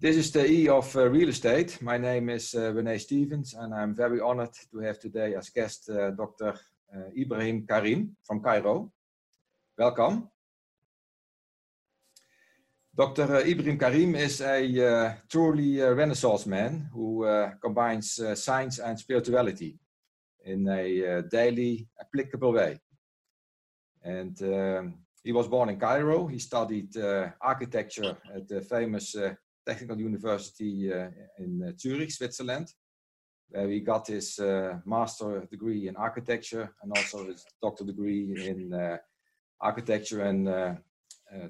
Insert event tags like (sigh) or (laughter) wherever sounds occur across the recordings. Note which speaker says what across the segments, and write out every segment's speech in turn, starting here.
Speaker 1: This is the E of uh, real estate. My name is uh, Rene Stevens, and I'm very honored to have today as guest uh, Dr. Uh, Ibrahim Karim from Cairo. Welcome. Dr. Uh, Ibrahim Karim is a uh, truly renaissance man who combines science and spirituality in a daily applicable way. And um, he was born in Cairo. He studied architecture at the famous Technical University uh, in uh, Zurich, Switzerland, where he got his uh, master degree in architecture and also his doctor degree in architecture and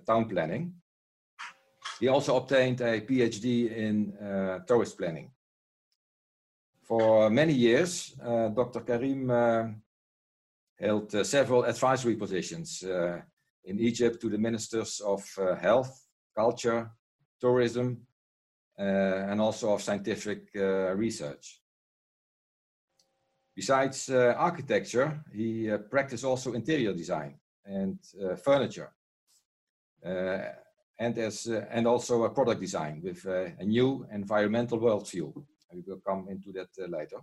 Speaker 1: town planning. He also obtained a PhD in tourist planning. For many years, Dr. Karim held several advisory positions in Egypt to the ministers of health, culture, tourism, uh, and also of scientific uh, research. Besides uh, architecture, he practiced also interior design and furniture, and as and also a product design with a new environmental worldview. We will come into that later.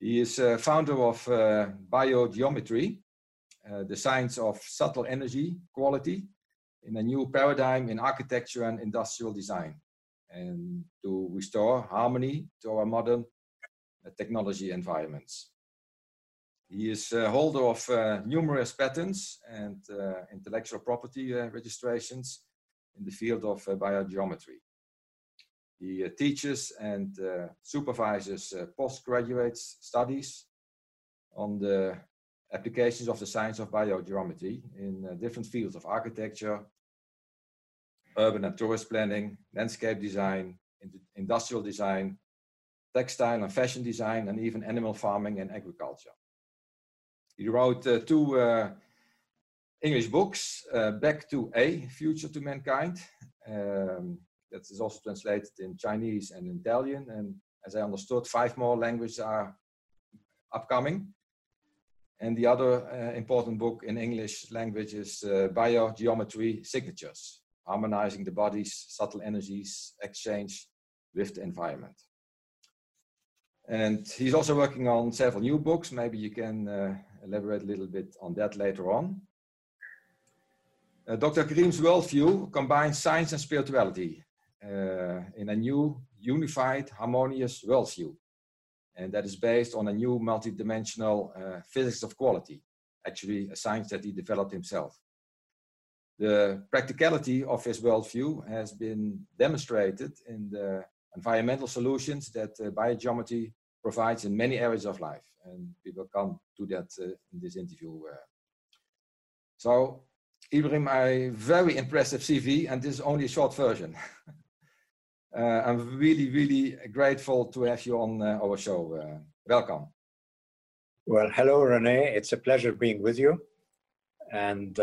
Speaker 1: He is uh, founder of uh, biogeometry, uh, the science of subtle energy quality, in a new paradigm in architecture and industrial design and to restore harmony to our modern uh, technology environments. He is a holder of uh, numerous patents and uh, intellectual property uh, registrations in the field of uh, biogeometry. He uh, teaches and supervises postgraduate studies on the applications of the science of biogeometry in different fields of architecture, urban and tourist planning, landscape design, industrial design, textile and fashion design, and even animal farming and agriculture. He wrote uh, two uh, English books, uh, Back to A, Future to Mankind. Um, that is also translated in Chinese and Italian. And as I understood, five more languages are upcoming. And the other uh, important book in English language is uh, Biogeometry Signatures, harmonizing the body's subtle energies exchange with the environment. And he's also working on several new books. Maybe you can uh, elaborate a little bit on that later on. Uh, Dr. Karim's worldview combines science and spirituality uh, in a new, unified, harmonious worldview. And that is based on a new multidimensional uh, physics of quality, actually a science that he developed himself. The practicality of his worldview has been demonstrated in the environmental solutions that uh, biogeometry provides in many areas of life. And we will come to that uh, in this interview. Uh. So, Ibrahim, a very impressive CV, and this is only a short version. (laughs) Uh, I'm really, really grateful to have you on uh, our show. Uh, welcome.
Speaker 2: Well, hello, Rene. It's a pleasure being with you. And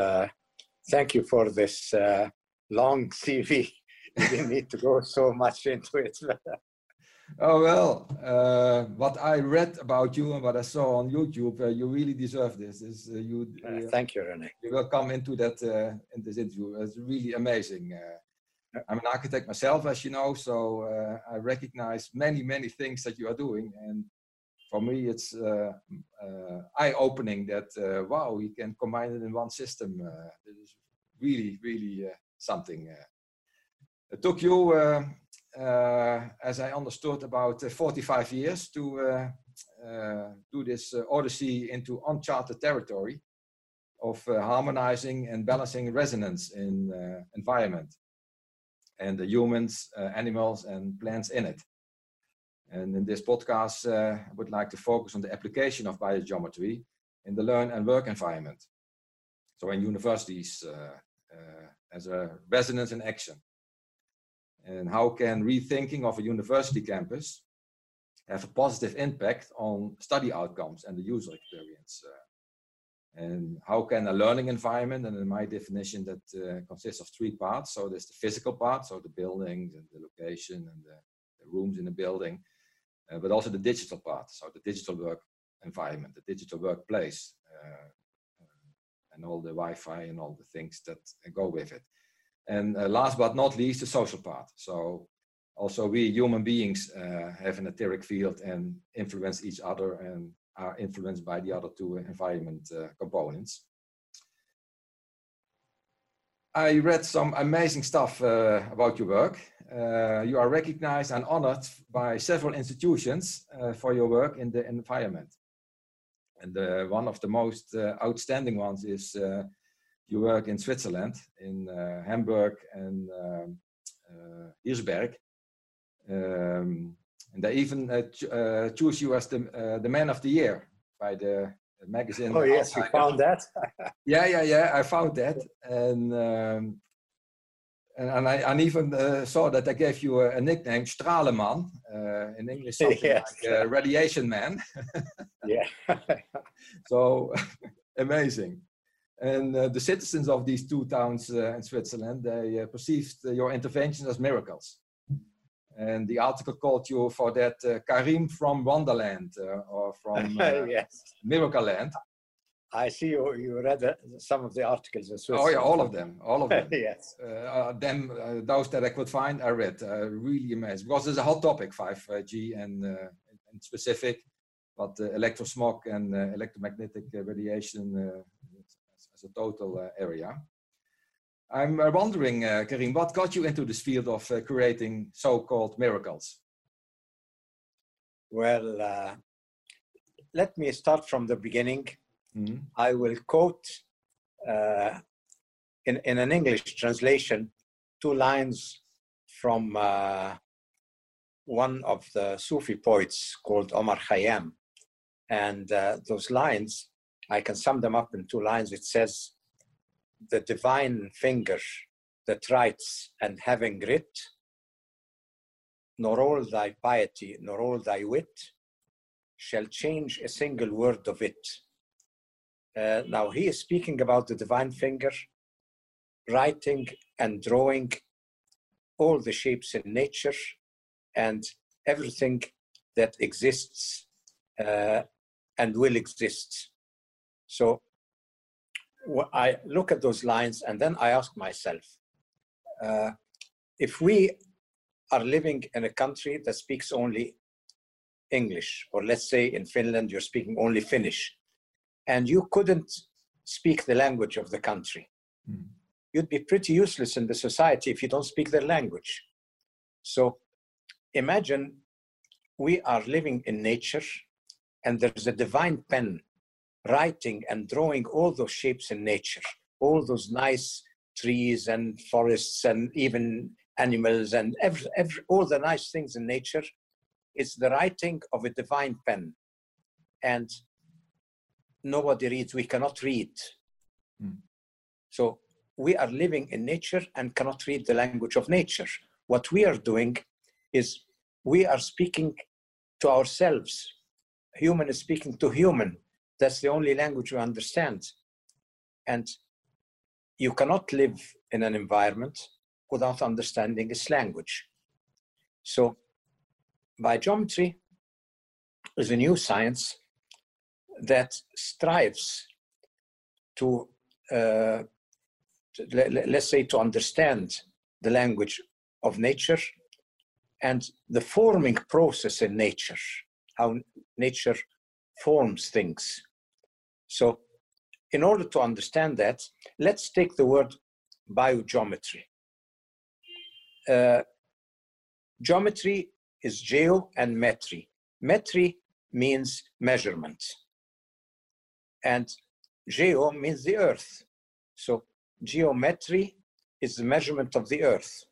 Speaker 2: thank you for this uh, long (laughs) CV. you didn't need to go so much into it. (laughs)
Speaker 1: oh well, uh, what I read about you and what I saw on YouTube, uh, you really deserve this. Is uh, you?
Speaker 2: Uh, thank you, Rene.
Speaker 1: You will come into that uh, in this interview. It's really amazing. I'm an architect myself, as you know, so I recognize many, many things that you are doing, and for me, it's uh, uh, eye-opening that uh, wow, you can combine it in one system. Uh, this is really, really uh, something. Uh. it took you, as I understood, about 45 years to do this odyssey into uncharted territory of harmonizing and balancing resonance in environment and the humans, animals, and plants in it. And in this podcast, uh, I would like to focus on the application of biogeometry in the learn and work environment. So in universities uh, uh, as a resonance in action. And how can rethinking of a university campus have a positive impact on study outcomes and the user experience? Uh, and how can a learning environment, and in my definition, that uh, consists of three parts. So there's the physical part, so the buildings and the location and the, the rooms in the building uh, but also the digital part, so the digital work environment, the digital workplace, uh, and all the Wi-Fi and all the things that go with it. And last but not least, the social part. So also we human beings have an etheric field and influence each other and are influenced by the other two environment components. I read some amazing stuff uh, about your work. Uh, you are recognized and honored by several institutions uh, for your work in the environment. And uh, one of the most outstanding ones is your work in Switzerland, in Hemberg and um, Hirschberg, um, and they even uh, ch uh, choose you as the uh, the man of the year by the magazine.
Speaker 2: Oh yes, you found that. (laughs)
Speaker 1: yeah, yeah, yeah. I found that, and um, and, and I and even uh, saw that they gave you a, a nickname, Strahleman, uh, in English, something (laughs) yes. like uh, Radiation Man. (laughs)
Speaker 2: yeah. (laughs)
Speaker 1: so amazing. And the citizens of these two towns in Switzerland, they perceived your interventions as miracles. And the article called you for that uh, Karim from Wonderland uh, or from uh,
Speaker 2: yes.
Speaker 1: Miracle Land.
Speaker 2: I see you, you read uh, some of the articles as well.
Speaker 1: Oh yeah, all of them, all of them. (laughs)
Speaker 2: yes.
Speaker 1: Uh, uh, those that I could find, I read. really amazing because it's a hot topic, 5G and, and specific, but electrosmog and electromagnetic radiation as a total area. I'm uh, wondering, uh, Karim, what got you into this field of uh, creating so-called miracles?
Speaker 2: Well, uh, let me start from the beginning. Mm -hmm. I will quote uh, in, in an English translation two lines from uh, one of the Sufi poets called Omar Khayyam. And those lines, I can sum them up in two lines. It says, the divine finger that writes and having writ, nor all thy piety, nor all thy wit, shall change a single word of it. Uh, now he is speaking about the divine finger, writing and drawing all the shapes in nature and everything that exists uh, and will exist. So I look at those lines and then I ask myself, uh, if we are living in a country that speaks only English, or let's say in Finland you're speaking only Finnish, and you couldn't speak the language of the country, mm. you'd be pretty useless in the society if you don't speak their language. So imagine we are living in nature and there's a divine pen writing and drawing all those shapes in nature, all those nice trees and forests and even animals and every, every, all the nice things in nature. It's the writing of a divine pen. And nobody reads, we cannot read. Mm. So we are living in nature and cannot read the language of nature. What we are doing is we are speaking to ourselves. Human is speaking to human. That's the only language we understand. And you cannot live in an environment without understanding its language. So biogeometry is a new science that strives to, uh, to let, let's say, to understand the language of nature and the forming process in nature, how nature forms things. So in order to understand that, let's take the word biogeometry. Uh, geometry is geo and metry. Metry means measurement. And geo means the earth. So geometry is the measurement of the earth.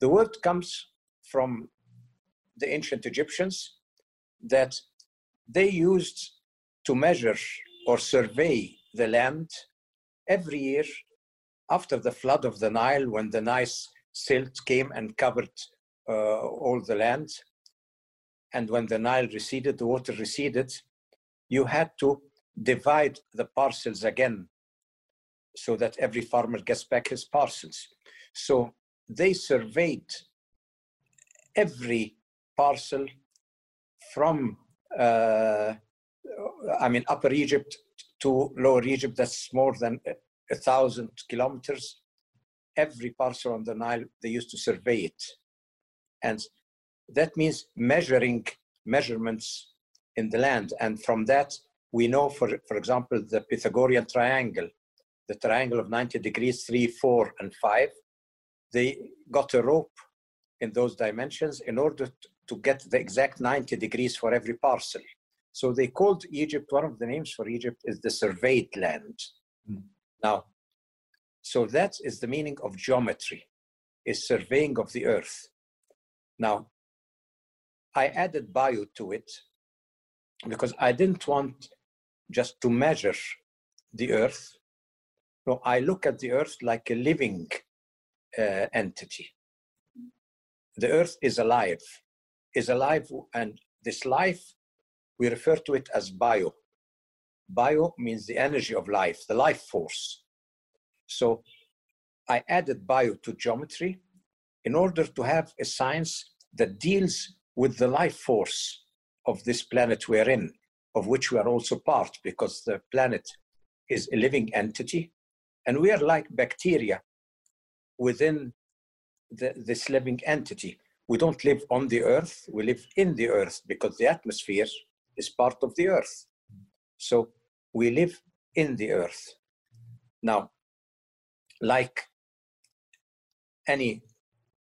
Speaker 2: The word comes from the ancient Egyptians that they used to measure or survey the land every year after the flood of the Nile when the nice silt came and covered uh, all the land. And when the Nile receded, the water receded, you had to divide the parcels again so that every farmer gets back his parcels. So they surveyed every parcel from uh, I mean, Upper Egypt to Lower Egypt, that's more than a thousand kilometers. Every parcel on the Nile, they used to survey it. And that means measuring measurements in the land. And from that, we know, for, for example, the Pythagorean triangle, the triangle of 90 degrees, 3, 4, and 5. They got a rope in those dimensions in order to get the exact 90 degrees for every parcel. So they called Egypt, one of the names for Egypt is the surveyed land. Mm. Now, so that is the meaning of geometry, is surveying of the earth. Now, I added bio to it because I didn't want just to measure the earth. No, I look at the earth like a living uh, entity. The earth is alive, is alive, and this life, we refer to it as bio. Bio means the energy of life, the life force. So I added bio to geometry in order to have a science that deals with the life force of this planet we're in, of which we are also part, because the planet is a living entity. And we are like bacteria within the, this living entity. We don't live on the earth, we live in the earth because the atmosphere is part of the earth. So we live in the earth. Now, like any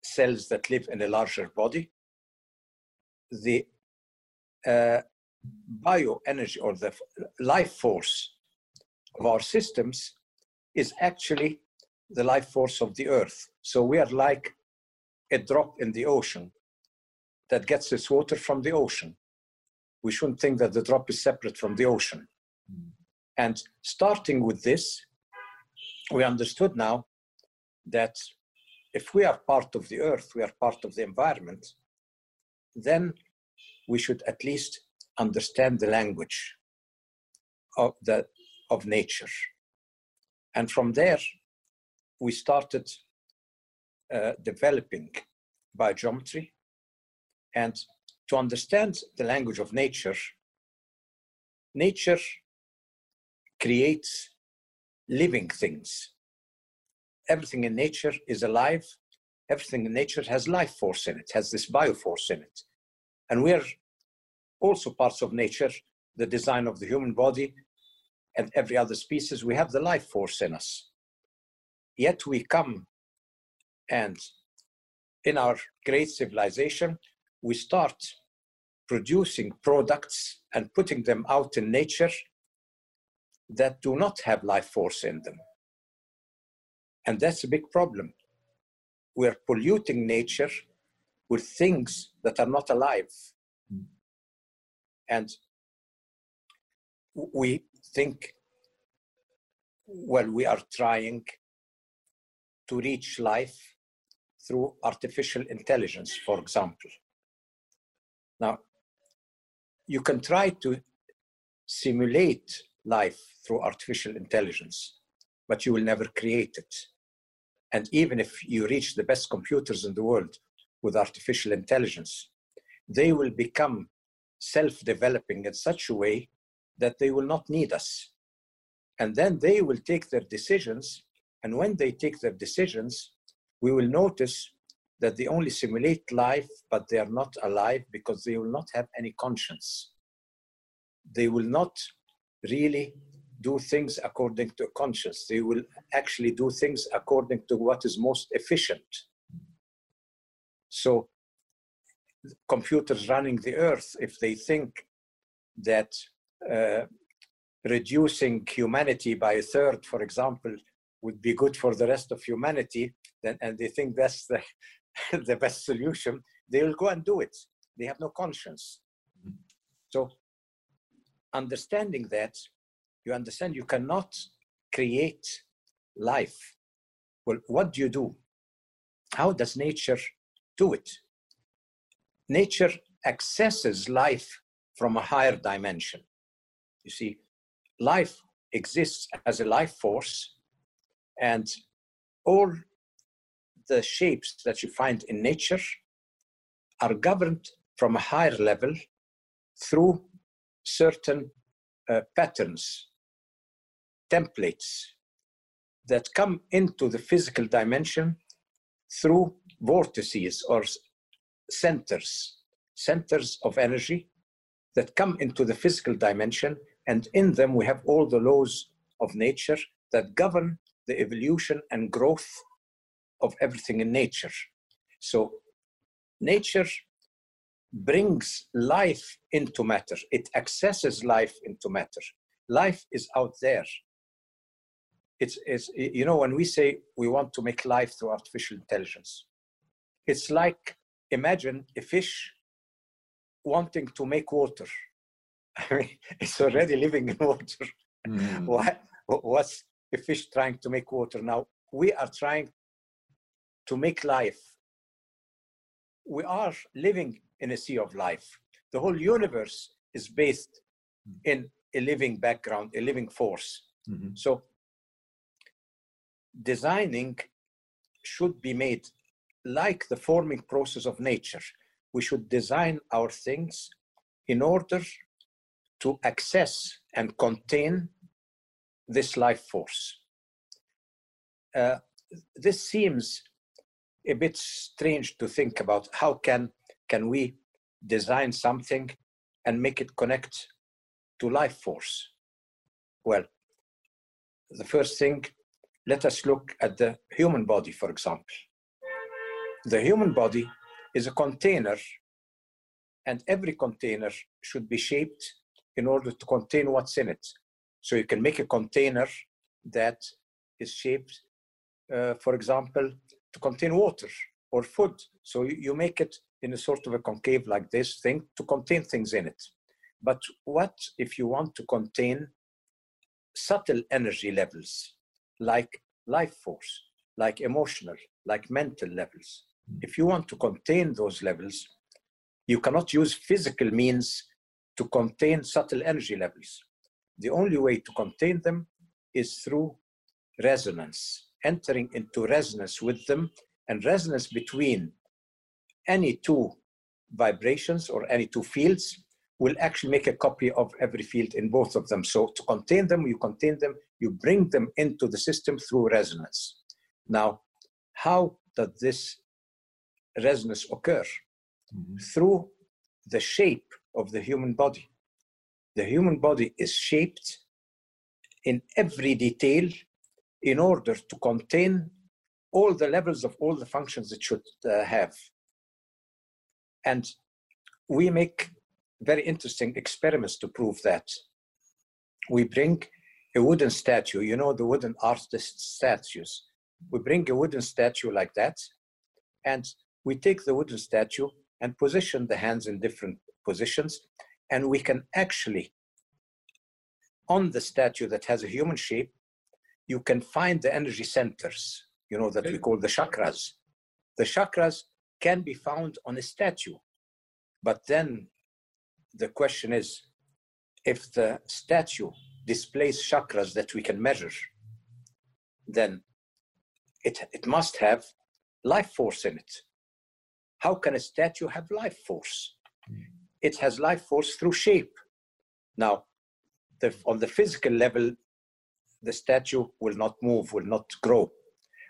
Speaker 2: cells that live in a larger body, the uh, bioenergy or the life force of our systems is actually the life force of the earth. So we are like a drop in the ocean that gets its water from the ocean. We shouldn't think that the drop is separate from the ocean. Mm. And starting with this, we understood now that if we are part of the earth, we are part of the environment, then we should at least understand the language of, the, of nature. And from there, we started uh, developing biogeometry. And to understand the language of nature, nature creates living things. Everything in nature is alive. Everything in nature has life force in it, has this bioforce in it. And we're also parts of nature, the design of the human body and every other species, we have the life force in us. Yet we come and in our great civilization, we start producing products and putting them out in nature that do not have life force in them. And that's a big problem. We're polluting nature with things that are not alive. And we think, well, we are trying to reach life through artificial intelligence, for example. Now, you can try to simulate life through artificial intelligence, but you will never create it. And even if you reach the best computers in the world with artificial intelligence, they will become self developing in such a way that they will not need us. And then they will take their decisions. And when they take their decisions, we will notice that they only simulate life, but they are not alive because they will not have any conscience. They will not really do things according to conscience. They will actually do things according to what is most efficient. So, computers running the earth, if they think that uh, reducing humanity by a third, for example, would be good for the rest of humanity, then, and they think that's the, (laughs) the best solution, they will go and do it. They have no conscience. So, understanding that, you understand you cannot create life. Well, what do you do? How does nature do it? Nature accesses life from a higher dimension. You see, life exists as a life force, and all the shapes that you find in nature are governed from a higher level through certain uh, patterns, templates that come into the physical dimension through vortices or centers, centers of energy that come into the physical dimension, and in them we have all the laws of nature that govern the evolution and growth of everything in nature. So, nature brings life into matter, it accesses life into matter. Life is out there. It's, it's, you know, when we say we want to make life through artificial intelligence, it's like imagine a fish wanting to make water. (laughs) I mean, it's already living in water. Mm. Why, what's a fish trying to make water? Now, we are trying to make life. We are living in a sea of life. The whole universe is based mm. in a living background, a living force. Mm-hmm. So, designing should be made like the forming process of nature. We should design our things in order to access and contain this life force. Uh, this seems a bit strange to think about. How can, can we design something and make it connect to life force? Well, the first thing, let us look at the human body, for example. The human body is a container, and every container should be shaped in order to contain what's in it. So you can make a container that is shaped, uh, for example, to contain water or food. So you make it in a sort of a concave like this thing to contain things in it. But what if you want to contain subtle energy levels like life force, like emotional, like mental levels? If you want to contain those levels, you cannot use physical means to contain subtle energy levels. The only way to contain them is through resonance, entering into resonance with them, and resonance between any two vibrations or any two fields will actually make a copy of every field in both of them. So to contain them, you contain them, you bring them into the system through resonance. Now, how does this resonance occur? Mm-hmm. Through the shape of the human body. The human body is shaped in every detail in order to contain all the levels of all the functions it should uh, have. And we make very interesting experiments to prove that. We bring a wooden statue, you know, the wooden artist statues. We bring a wooden statue like that, and we take the wooden statue and position the hands in different positions, and we can actually, on the statue that has a human shape, you can find the energy centers, you know, that we call the chakras. The chakras can be found on a statue, but then the question is if the statue displays chakras that we can measure, then it, it must have life force in it. How can a statue have life force? Hmm. It has life force through shape. Now, the, on the physical level, the statue will not move, will not grow,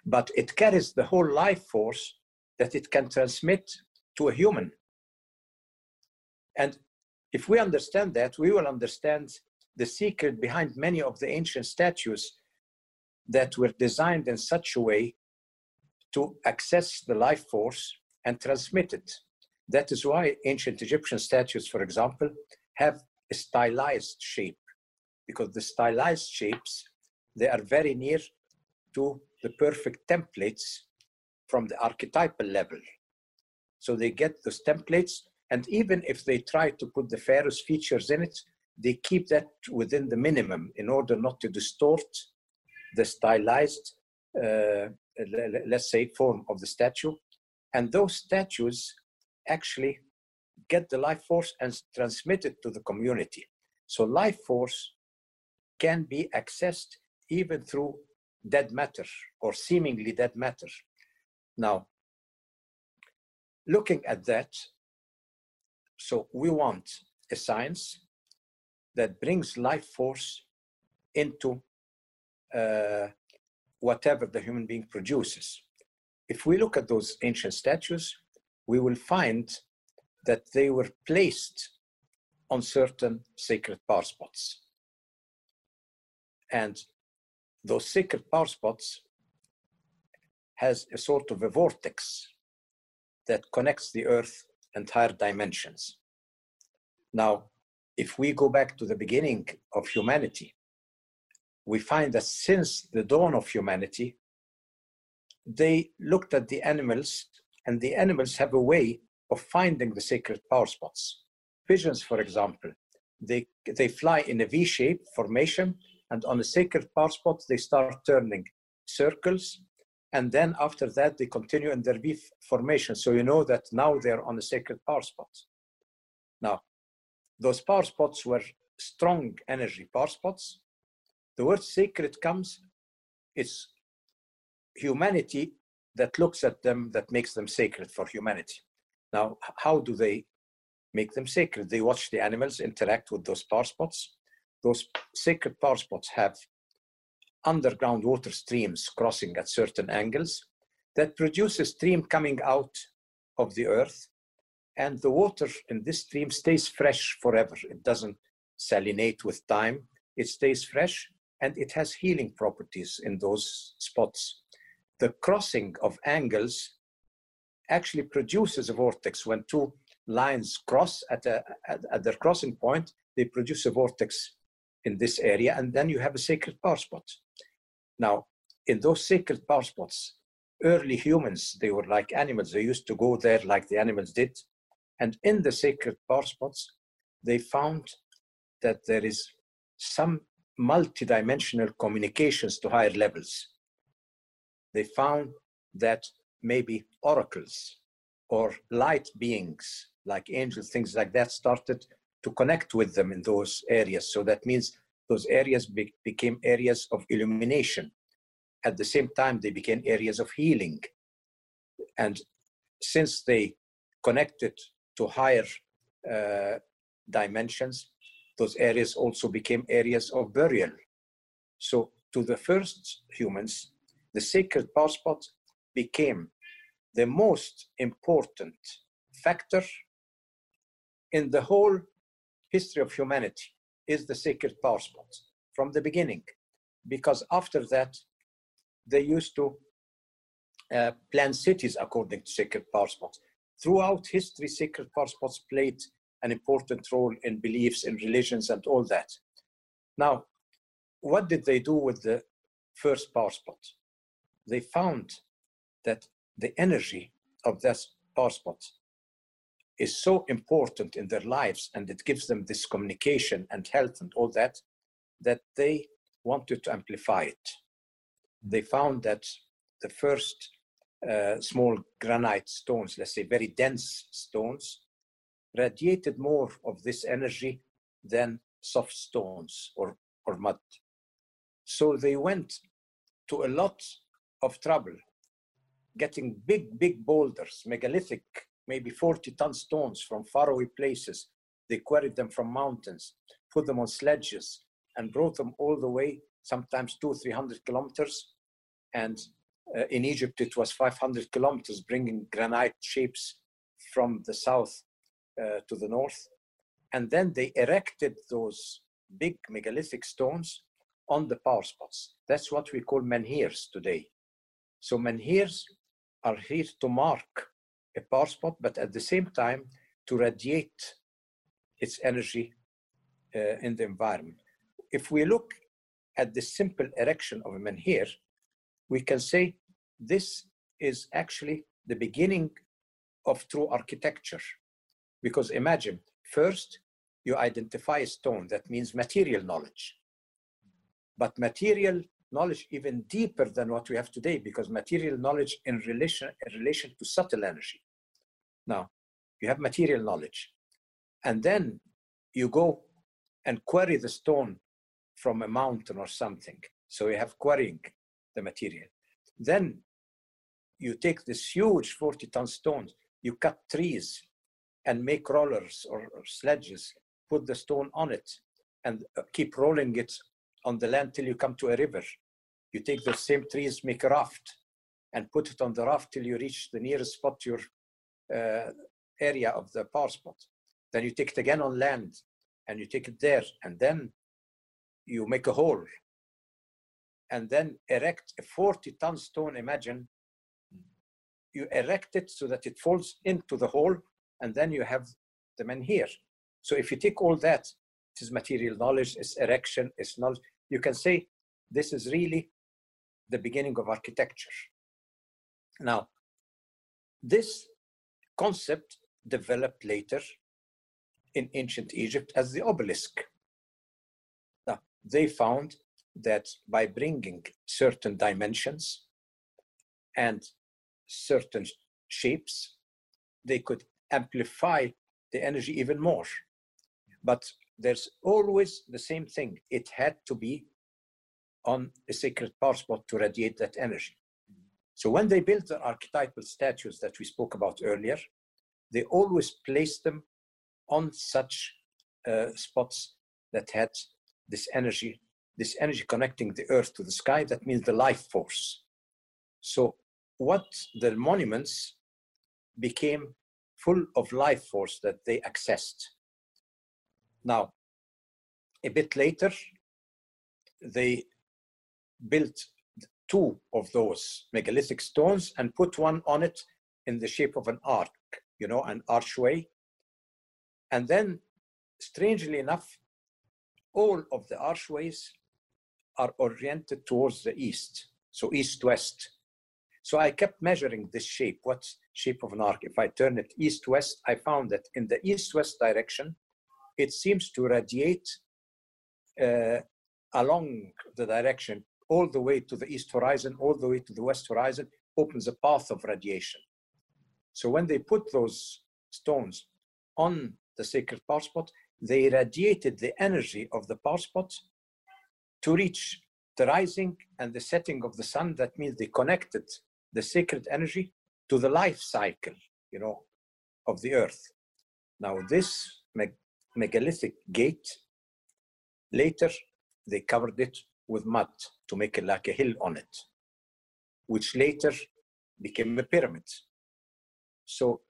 Speaker 2: but it carries the whole life force that it can transmit to a human. And if we understand that, we will understand the secret behind many of the ancient statues that were designed in such a way to access the life force and transmit it. That is why ancient Egyptian statues, for example, have a stylized shape, because the stylized shapes, they are very near to the perfect templates from the archetypal level. So they get those templates and even if they try to put the pharaoh's features in it, they keep that within the minimum in order not to distort the stylized, uh, let's say, form of the statue. And those statues actually get the life force and transmit it to the community. So life force can be accessed even through dead matter or seemingly dead matter. Now, looking at that, so we want a science that brings life force into uh, whatever the human being produces. If we look at those ancient statues, we will find that they were placed on certain sacred power spots. And those sacred power spots has a sort of a vortex that connects the earth and higher dimensions. Now, if we go back to the beginning of humanity, we find that since the dawn of humanity, they looked at the animals, and the animals have a way of finding the sacred power spots. Pigeons, for example, they, they fly in a V shape formation, and on a sacred power spot, they start turning circles. And then after that, they continue in their V formation. So you know that now they're on a sacred power spot. Now, those power spots were strong energy power spots. The word sacred comes, it's humanity that looks at them that makes them sacred for humanity. Now, how do they make them sacred? They watch the animals interact with those power spots. Those sacred power spots have underground water streams crossing at certain angles that produce a stream coming out of the earth and the water in this stream stays fresh forever. It doesn't salinate with time. It stays fresh and it has healing properties in those spots. The crossing of angles actually produces a vortex. When two lines cross at, a, at, at their crossing point, they produce a vortex in this area, and then you have a sacred power spot. Now, in those sacred power spots, early humans, they were like animals. They used to go there like the animals did. And in the sacred power spots, they found that there is some multidimensional communications to higher levels. They found that maybe oracles or light beings like angels, things like that, started to connect with them in those areas. So that means those areas be- became areas of illumination. At the same time, they became areas of healing. And since they connected to higher uh, dimensions, those areas also became areas of burial. So, to the first humans, the sacred power spot became the most important factor in the whole history of humanity is the sacred power spot from the beginning because after that they used to uh, plan cities according to sacred power spots throughout history, sacred power spots played an important role in beliefs, in religions, and all that. Now, what did they do with the first power spot? They found that the energy of that power spot is so important in their lives and it gives them this communication and health and all that, that they wanted to amplify it. They found that the first uh, small granite stones, let's say very dense stones, radiated more of this energy than soft stones or, or mud. So they went to a lot of trouble getting big, big boulders, megalithic, maybe 40 ton stones from faraway places. They quarried them from mountains, put them on sledges, and brought them all the way, sometimes two, 300 kilometers, and uh, in Egypt, it was 500 kilometers, bringing granite shapes from the south uh, to the north. And then they erected those big megalithic stones on the power spots. That's what we call menhirs today. So menhirs are here to mark a power spot, but at the same time to radiate its energy uh, in the environment. If we look at the simple erection of a menhir, we can say this is actually the beginning of true architecture. Because imagine, first, you identify a stone, that means material knowledge. But material knowledge even deeper than what we have today, because material knowledge in relation, in relation to subtle energy. Now, you have material knowledge. And then you go and quarry the stone from a mountain or something. So you have quarrying the material. Then you take this huge 40 ton stones, you cut trees and make rollers or, or sledges, put the stone on it, and uh, keep rolling it on the land till you come to a river. You take the same trees, make a raft, and put it on the raft till you reach the nearest spot you're uh, area of the power spot. Then you take it again on land and you take it there and then you make a hole and then erect a 40 ton stone. Imagine you erect it so that it falls into the hole and then you have the menhir. So if you take all that, it is material knowledge, it's erection, it's knowledge. You can say this is really the beginning of architecture. Now, this concept developed later in ancient Egypt as the obelisk. Now, they found that by bringing certain dimensions and certain shapes, they could amplify the energy even more. But there's always the same thing. It had to be on a sacred power spot to radiate that energy. So when they built the archetypal statues that we spoke about earlier, they always placed them on such uh, spots that had this energy, this energy connecting the earth to the sky. That means the life force. So what the monuments became full of life force that they accessed. Now, a bit later, they built two of those megalithic stones and put one on it in the shape of an arc, you know, an archway. And then, strangely enough, all of the archways are oriented towards the east, so east-west. So I kept measuring this shape, what shape of an arc. If I turn it east-west, I found that in the east-west direction, it seems to radiate uh, along the direction all the way to the east horizon, all the way to the west horizon, opens a path of radiation. So when they put those stones on the sacred power spot, they radiated the energy of the power spot to reach the rising and the setting of the sun. That means they connected the sacred energy to the life cycle, you know, of the earth. Now this megalithic gate, later they covered it with mud to make it like a hill on it, which later became a pyramid. So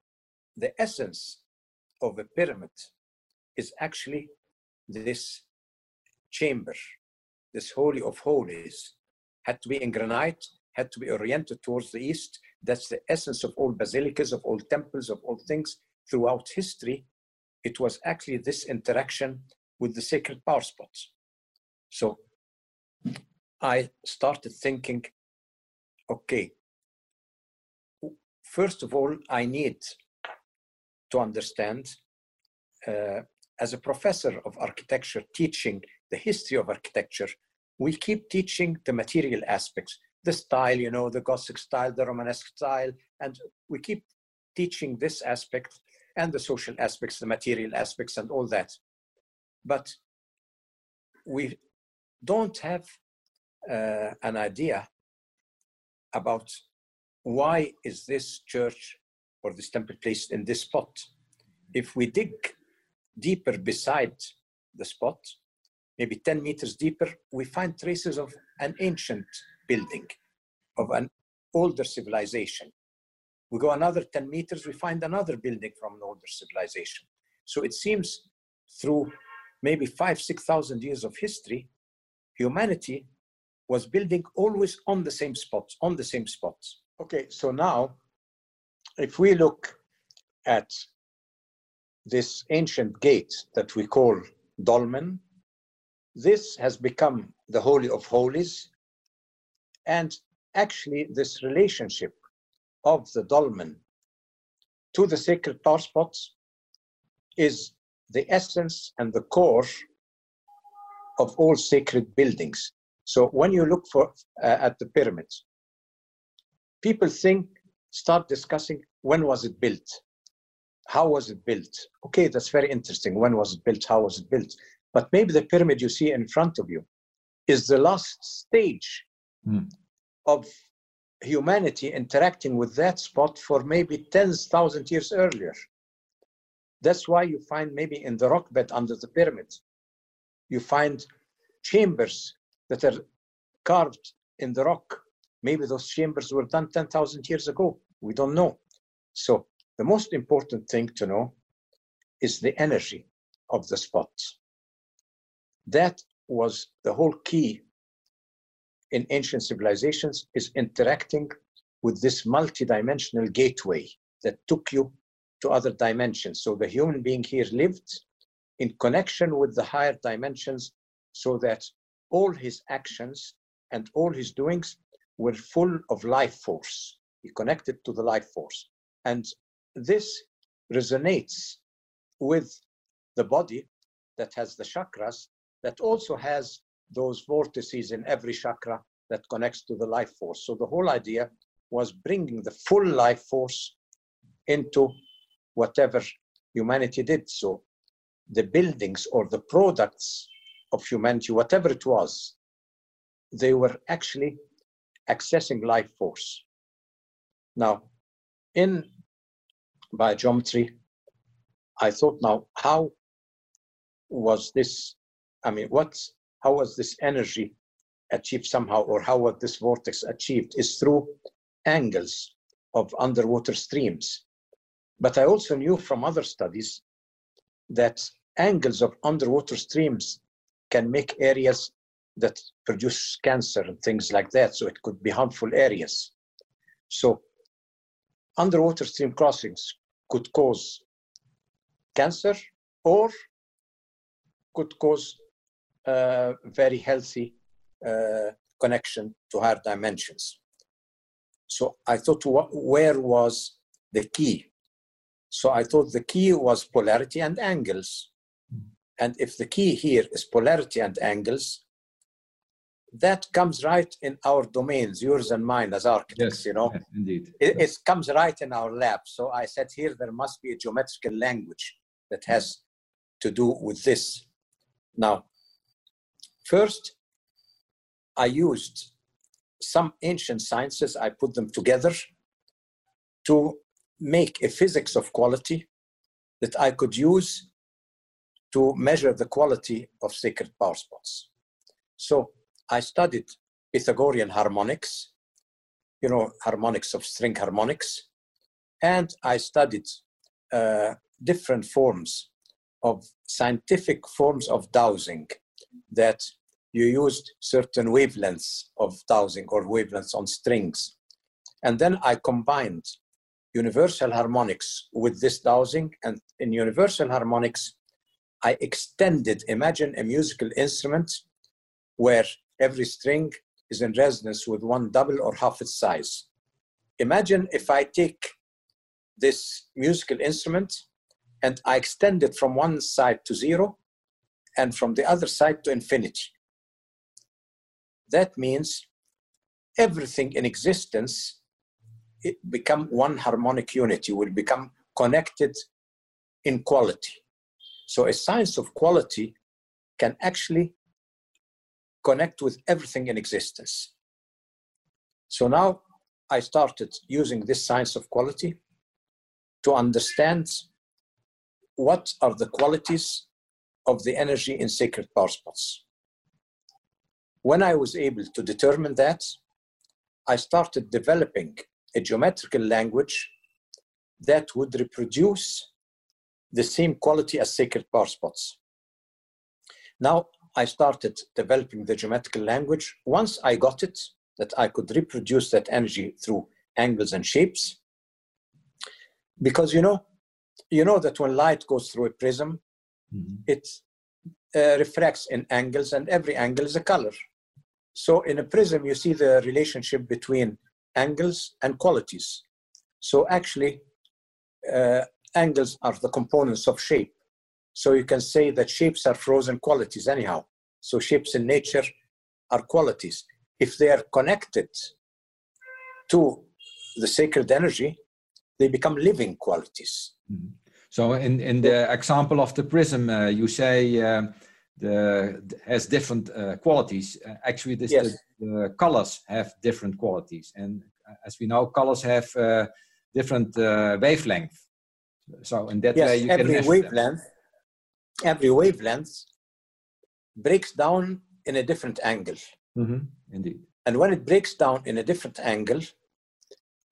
Speaker 2: the essence of a pyramid is actually this chamber, this holy of holies, had to be in granite, had to be oriented towards the east. That's the essence of all basilicas, of all temples, of all things throughout history. It was actually this interaction with the sacred power spots. So I started thinking, okay, first of all, I need to understand uh, as a professor of architecture teaching the history of architecture, we keep teaching the material aspects, the style, you know, the Gothic style, the Romanesque style, and we keep teaching this aspect and the social aspects, the material aspects, and all that. But we don't have uh, an idea about why is this church or this temple placed in this spot. If we dig deeper beside the spot, maybe 10 meters deeper, we find traces of an ancient building, of an older civilization. We go another 10 meters, we find another building from an older civilization. So it seems through maybe five, 6,000 years of history, humanity was building always on the same spots, on the same spots. Okay, so now if we look at this ancient gate that we call dolmen, this has become the Holy of Holies. And actually, this relationship of the dolmen to the sacred power spots is the essence and the core of all sacred buildings. So when you look for uh, at the pyramids, people think, start discussing when was it built, how was it built. Okay, that's very interesting. When was it built? How was it built? But maybe the pyramid you see in front of you is the last stage mm. of humanity interacting with that spot for maybe 10,000 years earlier. That's why you find maybe in the rock bed under the pyramid, you find chambers that are carved in the rock. Maybe those chambers were done 10,000 years ago. We don't know. So the most important thing to know is the energy of the spot. That was the whole key in ancient civilizations is interacting with this multidimensional gateway that took you to other dimensions. So the human being here lived in connection with the higher dimensions so that all his actions and all his doings were full of life force. He connected to the life force. And this resonates with the body that has the chakras that also has those vortices in every chakra that connects to the life force. So the whole idea was bringing the full life force into whatever humanity did. So the buildings or the products of humanity, whatever it was, they were actually accessing life force. Now, in biogeometry, I thought now, how was this, I mean, what's, how was this energy achieved somehow, or how was this vortex achieved is through angles of underwater streams. But I also knew from other studies that angles of underwater streams can make areas that produce cancer and things like that. So it could be harmful areas. So underwater stream crossings could cause cancer or could cause a very healthy uh, connection to higher dimensions. So I thought, where was the key? So I thought the key was polarity and angles. And if the key here is polarity and angles, that comes right in our domains, yours and mine as architects,
Speaker 1: yes,
Speaker 2: you know.
Speaker 1: Yes, indeed.
Speaker 2: It, it, comes right in our lab. So I said here there must be a geometrical language that has to do with this. Now, first, I used some ancient sciences, I put them together to make a physics of quality that I could use to measure the quality of sacred power spots. So I studied Pythagorean harmonics, you know, harmonics of string harmonics, and I studied uh, different forms of scientific forms of dowsing that you used certain wavelengths of dowsing or wavelengths on strings. And then I combined universal harmonics with this dowsing. And in universal harmonics, I extended, imagine a musical instrument where every string is in resonance with one double or half its size. Imagine if I take this musical instrument and I extend it from one side to zero and from the other side to infinity. That means everything in existence it become one harmonic unity, will become connected in quality. So a science of quality can actually connect with everything in existence. So now I started using this science of quality to understand what are the qualities of the energy in sacred power spots. When I was able to determine that, I started developing a geometrical language that would reproduce the same quality as sacred power spots. Now I started developing the geometrical language. Once I got it, that I could reproduce that energy through angles and shapes. Because you know, you know that when light goes through a prism, mm-hmm. it uh, refracts in angles, and every angle is a color. So in a prism, you see the relationship between angles and qualities. So actually, uh, angles are the components of shape. So you can say that shapes are frozen qualities anyhow. So shapes in nature are qualities. If they are connected to the sacred energy, they become living qualities. Mm-hmm.
Speaker 1: So in, in the example of the prism, uh, you say uh, the, has different uh, qualities. Uh, actually, this, yes. the, the, colors have different qualities, and uh, as we know, colors have uh, different uh, wavelength. So in that
Speaker 2: yes,
Speaker 1: way, you
Speaker 2: every
Speaker 1: can
Speaker 2: wavelength, every wavelength breaks down in a different angle.
Speaker 1: Mm-hmm. Indeed.
Speaker 2: And when it breaks down in a different angle,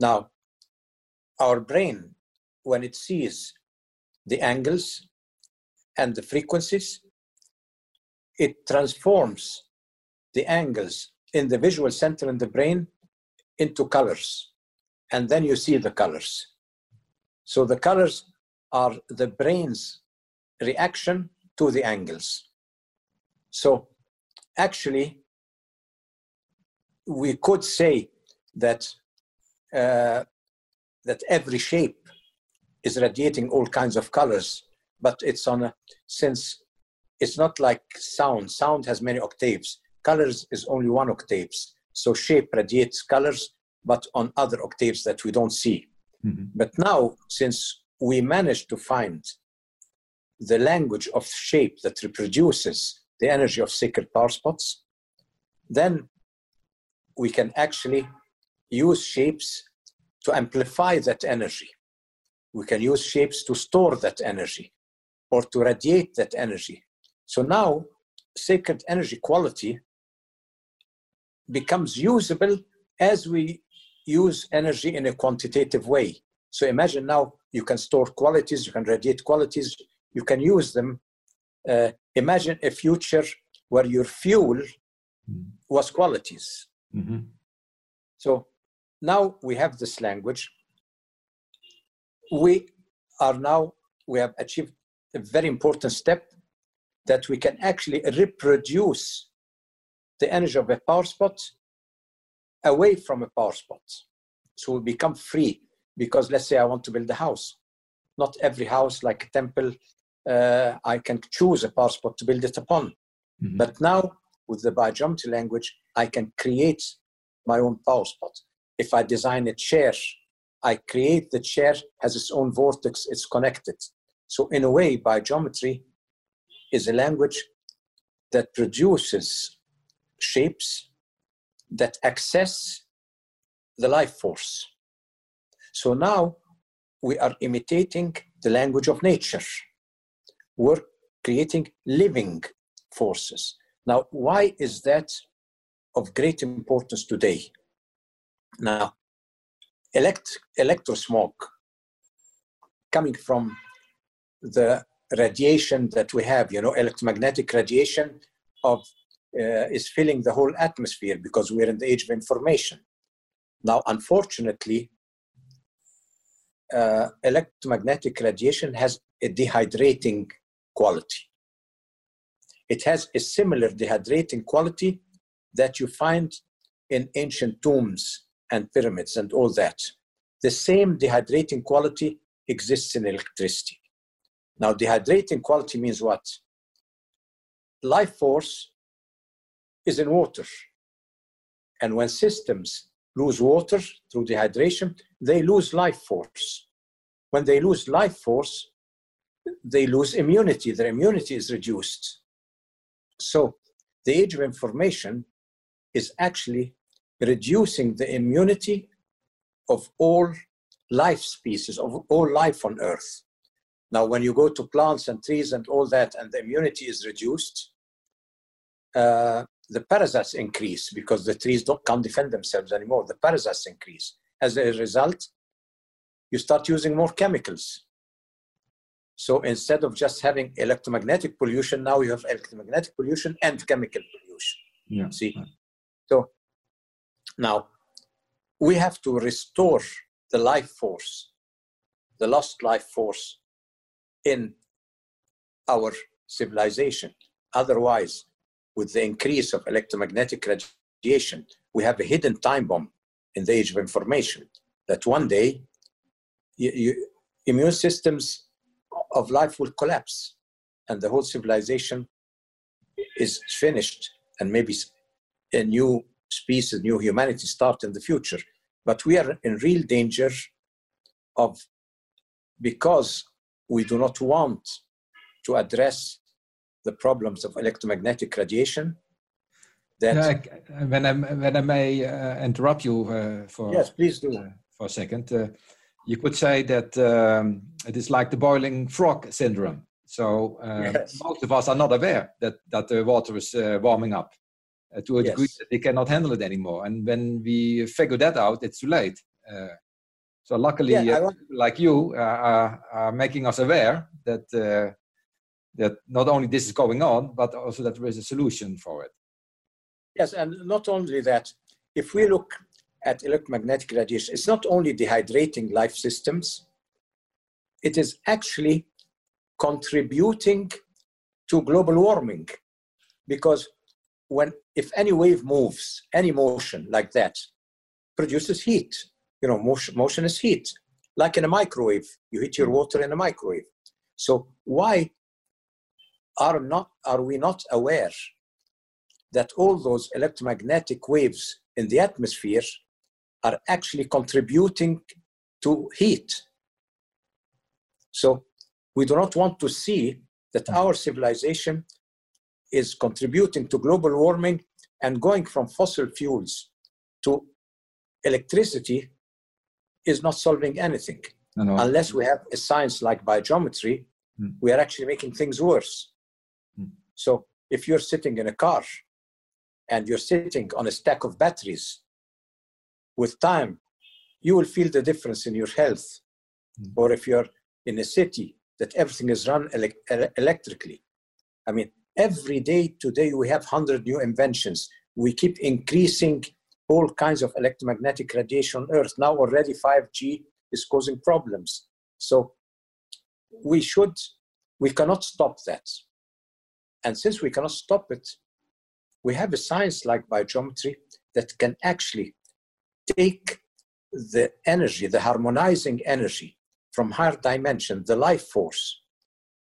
Speaker 2: now our brain when it sees the angles and the frequencies, it transforms the angles in the visual center in the brain into colors. And then you see the colors. So the colors are the brain's reaction to the angles. So actually, we could say that uh, that every shape is radiating all kinds of colors, but it's on a since it's not like sound. Sound has many octaves. Colors is only one octaves. So shape radiates colors, but on other octaves that we don't see. Mm-hmm. But now, since we managed to find the language of shape that reproduces the energy of sacred power spots, then we can actually use shapes to amplify that energy. We can use shapes to store that energy or to radiate that energy. So now, sacred energy quality becomes usable as we use energy in a quantitative way. So imagine now you can store qualities, you can radiate qualities, you can use them. Uh, imagine a future where your fuel mm-hmm. was qualities. Mm-hmm. So now we have this language. We are now, we have achieved a very important step that we can actually reproduce the energy of a power spot away from a power spot. So we become free because let's say I want to build a house. Not every house, like a temple, uh, I can choose a power spot to build it upon. Mm-hmm. But now with the biogeometry language, I can create my own power spot. If I design a chair, I create the chair has its own vortex, it's connected. So in a way, biogeometry is a language that produces shapes that access the life force. So now we are imitating the language of nature. We're creating living forces. Now, why is that of great importance today? Now, elect, electrosmog coming from the radiation that we have, you know, electromagnetic radiation of uh, is filling the whole atmosphere because we're in the age of information. Now, unfortunately, uh, electromagnetic radiation has a dehydrating quality. It has a similar dehydrating quality that you find in ancient tombs and pyramids and all that. The same dehydrating quality exists in electricity. Now, dehydrating quality means what? Life force is in water. And when systems lose water through dehydration, they lose life force. When they lose life force, they lose immunity. Their immunity is reduced. So the age of information is actually reducing the immunity of all life species, of all life on Earth. Now, when you go to plants and trees and all that, and the immunity is reduced, uh, the parasites increase because the trees don't, can't defend themselves anymore. The parasites increase. As a result, you start using more chemicals. So instead of just having electromagnetic pollution, now you have electromagnetic pollution and chemical pollution. Yeah. See? So now we have to restore the life force, the lost life force in our civilization. Otherwise, with the increase of electromagnetic radiation, we have a hidden time bomb in the age of information that one day you, you, immune systems of life will collapse and the whole civilization is finished and maybe a new species, new humanity start in the future. But we are in real danger of, because we do not want to address the problems of electromagnetic radiation.
Speaker 1: That yeah, when I when I may uh, interrupt you uh, for
Speaker 2: yes, please do
Speaker 1: uh, for a second. Uh, you could say that um, it is like the boiling frog syndrome. So um, yes. most of us are not aware that that the water is uh, warming up uh, to a yes. degree that they cannot handle it anymore. And when we figure that out, it's too late. So luckily,
Speaker 2: Yeah,
Speaker 1: uh, like you uh, are, are making us aware that uh, that not only this is going on, but also that there is a solution for it.
Speaker 2: Yes, and not only that, if we look at electromagnetic radiation, it's not only dehydrating life systems, it is actually contributing to global warming. Because when if any wave moves, any motion like that produces heat. You know, motion, motion is heat. Like in a microwave, you heat your hmm. water in a microwave. So why are not are we not aware that all those electromagnetic waves in the atmosphere are actually contributing to heat. So we do not want to see that hmm. our civilization is contributing to global warming and going from fossil fuels to electricity is not solving anything.
Speaker 1: No, no.
Speaker 2: Unless we have a science like biogeometry,
Speaker 1: Mm.
Speaker 2: we are actually making things worse.
Speaker 1: Mm.
Speaker 2: So if you're sitting in a car and you're sitting on a stack of batteries, with time, you will feel the difference in your health.
Speaker 1: Mm.
Speaker 2: Or if you're in a city that everything is run elec- ele- electrically. I mean, every day today we have 100 new inventions. We keep increasing all kinds of electromagnetic radiation on Earth. Now already 5G is causing problems. So we should, we cannot stop that. And since we cannot stop it, we have a science like biogeometry that can actually take the energy, the harmonizing energy from higher dimension, the life force,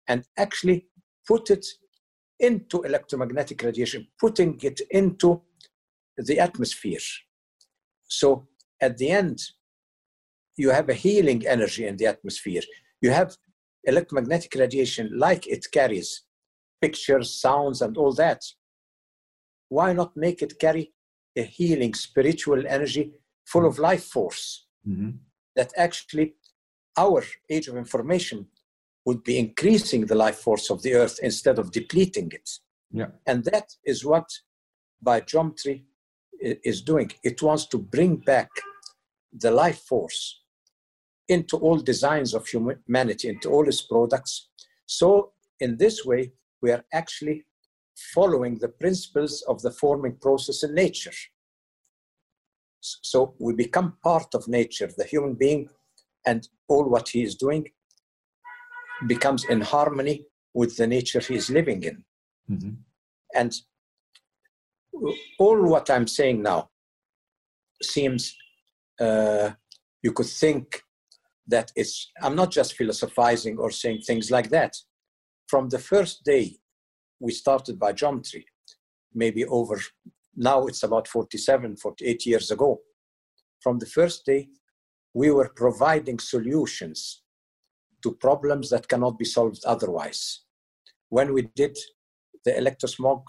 Speaker 2: and actually put it into electromagnetic radiation, putting it into the atmosphere. So at the end, you have a healing energy in the atmosphere. You have electromagnetic radiation like it carries pictures, sounds, and all that. Why not make it carry a healing spiritual energy full of life force
Speaker 1: Mhm.
Speaker 2: that actually our age of information would be increasing the life force of the earth instead of depleting it.
Speaker 1: Yeah.
Speaker 2: And that is what biogeometry is doing. It wants to bring back the life force into all designs of humanity, into all its products. So, in this way, we are actually following the principles of the forming process in nature. So, we become part of nature, the human being, and all what he is doing becomes in harmony with the nature he is living in.
Speaker 1: Mhm.
Speaker 2: And all what I'm saying now seems uh, you could think that it's, I'm not just philosophizing or saying things like that. From the first day we started biogeometry, maybe over, now it's about 47, 48 years ago. From the first day, we were providing solutions to problems that cannot be solved otherwise. When we did the electrosmog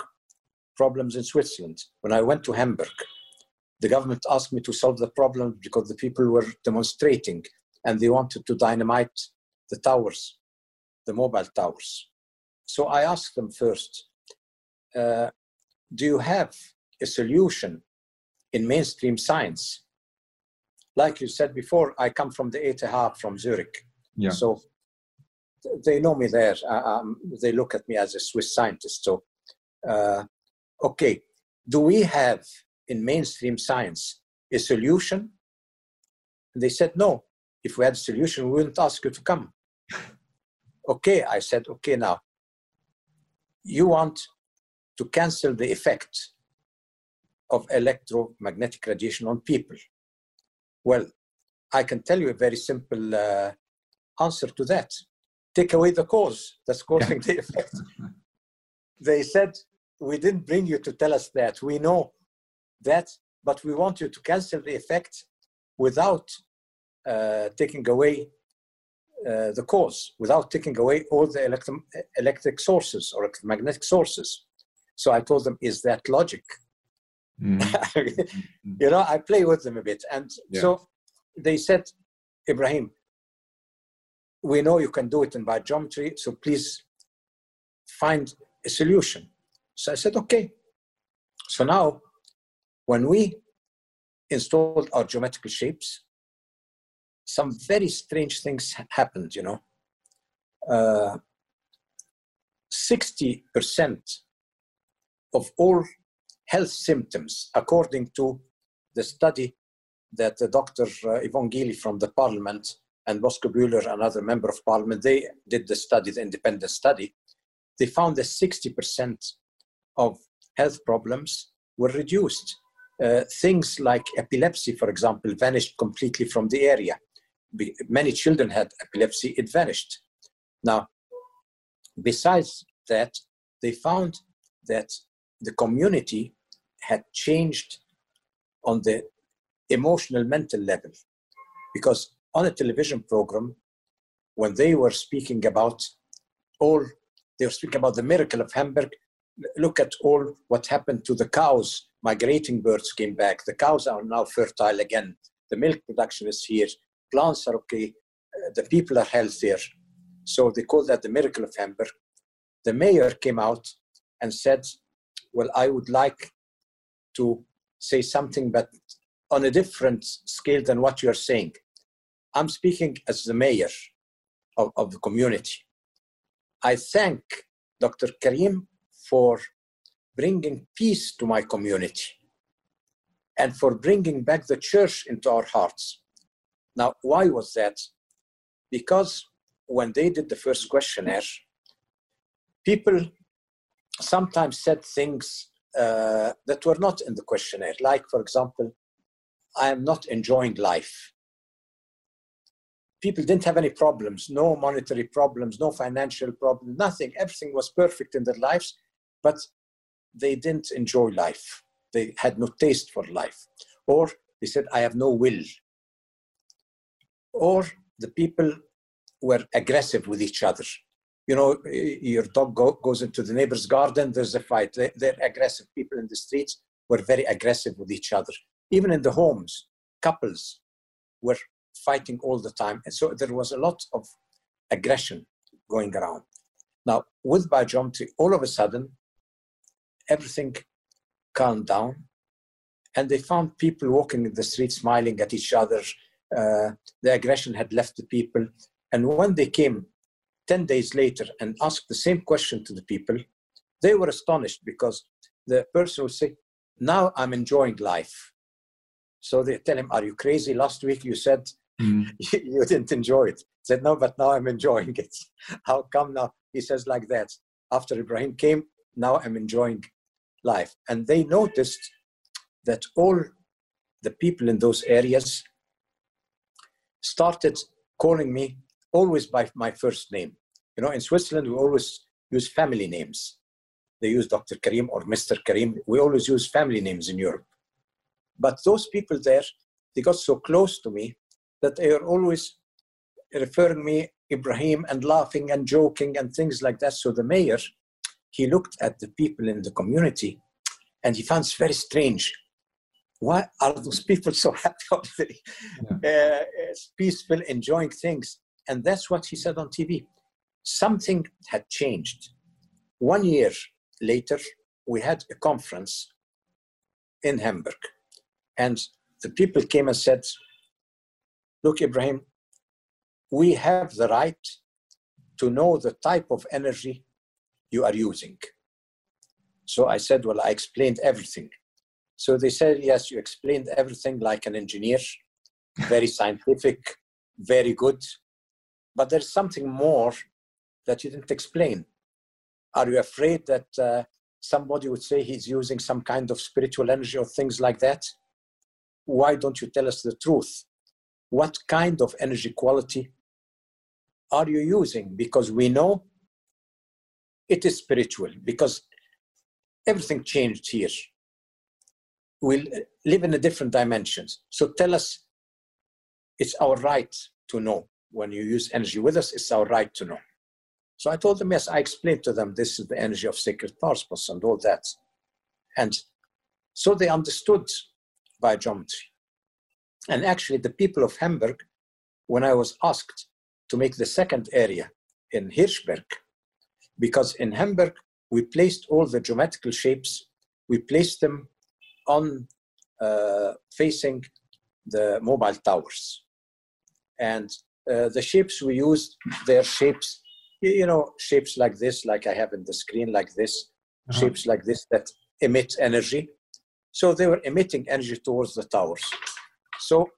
Speaker 2: problems in Switzerland. When I went to Hemberg, the government asked me to solve the problem because the people were demonstrating and they wanted to dynamite the towers, the mobile towers. So I asked them first, uh, do you have a solution in mainstream science? Like you said before, I come from the ETH from Zurich.
Speaker 1: Yeah.
Speaker 2: So they know me there. Uh, um, they look at me as a Swiss scientist. So, uh, okay, do we have in mainstream science a solution? And they said, no. If we had a solution, we wouldn't ask you to come. okay, I said, okay, now you want to cancel the effect of electromagnetic radiation on people. Well, I can tell you a very simple uh, answer to that. Take away the cause that's causing the effect. (laughs) They said, We didn't bring you to tell us that. We know that, but we want you to cancel the effect without uh, taking away uh, the cause, without taking away all the electro- electric sources or magnetic sources. So I told them, Is that logic?
Speaker 1: Mhm. (laughs)
Speaker 2: you know, I play with them a bit. And
Speaker 1: Yeah.
Speaker 2: so they said, Ibrahim, we know you can do it in biogeometry, so please find a solution. So I said, okay. So now, when we installed our geometrical shapes, some very strange things happened, you know. Uh, 60% of all health symptoms, according to the study that the Dr. Uh, Evangeli from the parliament and Bosco Buehler, another member of parliament, they did the study, the independent study. They found that 60% of health problems were reduced. Uh, things like epilepsy, for example, vanished completely from the area. Be- many children had epilepsy, it vanished. Now, besides that, they found that the community had changed on the emotional mental level because on a television program when they were speaking about all they were speaking about the miracle of hemberg. Look at all what happened to the cows. Migrating birds came back. The cows are now fertile again. The milk production is here. Plants are okay. Uh, the people are healthier. So they call that the miracle of hemberg. The mayor came out and said well i would like to say something but on a different scale than what you're saying. I'm speaking as the mayor of, of the community. I thank Dr. Karim for bringing peace to my community and for bringing back the church into our hearts. Now, why was that? Because when they did the first questionnaire, people sometimes said things uh, that were not in the questionnaire. Like, for example, I am not enjoying life. People didn't have any problems, no monetary problems, no financial problems, nothing. Everything was perfect in their lives, but they didn't enjoy life. They had no taste for life. Or they said, I have no will. Or the people were aggressive with each other. You know, your dog go, goes into the neighbor's garden, there's a fight. They, they're aggressive. People in the streets were very aggressive with each other even in the homes, couples were fighting all the time. And so there was a lot of aggression going around. Now, with biogeometry, all of a sudden, everything calmed down, and they found people walking in the street smiling at each other. Uh, the aggression had left the people. And when they came 10 days later and asked the same question to the people, they were astonished because the person would say, Now I'm enjoying life. So they tell him, Are you crazy? Last week you said mm. (laughs) you, didn't enjoy it. He said, No, but now I'm enjoying it. (laughs) How come now? He says like that. After Ibrahim came, now I'm enjoying life. And they noticed that all the people in those areas started calling me always by my first name. You know, in Switzerland, we always use family names. They use Dr. Karim or Mr. Karim. We always use family names in Europe. But those people there, they got so close to me that they are always referring me Ibrahim and laughing and joking and things like that. So the mayor, he looked at the people in the community and he found it very strange. Why are those people so (laughs) happy, yeah. uh, peaceful, enjoying things? And that's what he said on TV. Something had changed. One year later, we had a conference in Hemberg and the people came and said, Look, Ibrahim, we have the right to know the type of energy you are using. So I said, Well, I explained everything. So they said, Yes, you explained everything like an engineer, very (laughs) scientific, very good. But there's something more that you didn't explain. Are you afraid that uh, somebody would say he's using some kind of spiritual energy or things like that? why don't you tell us the truth? What kind of energy quality are you using? Because we know it is spiritual, because everything changed here. We live in a different dimensions. So tell us, it's our right to know. When you use energy with us, it's our right to know. So I told them, yes, I explained to them this is the energy of sacred power spots and all that. And so they understood biogeometry. And actually, the people of Hemberg, when I was asked to make the second area in Hirschberg, because in Hemberg we placed all the geometrical shapes, we placed them on uh, facing the mobile towers. And uh, the shapes we used, they're shapes, you know, shapes like this, like I have in the screen, like this, uh-huh. shapes like this that emit energy. So they were emitting energy towards the towers. So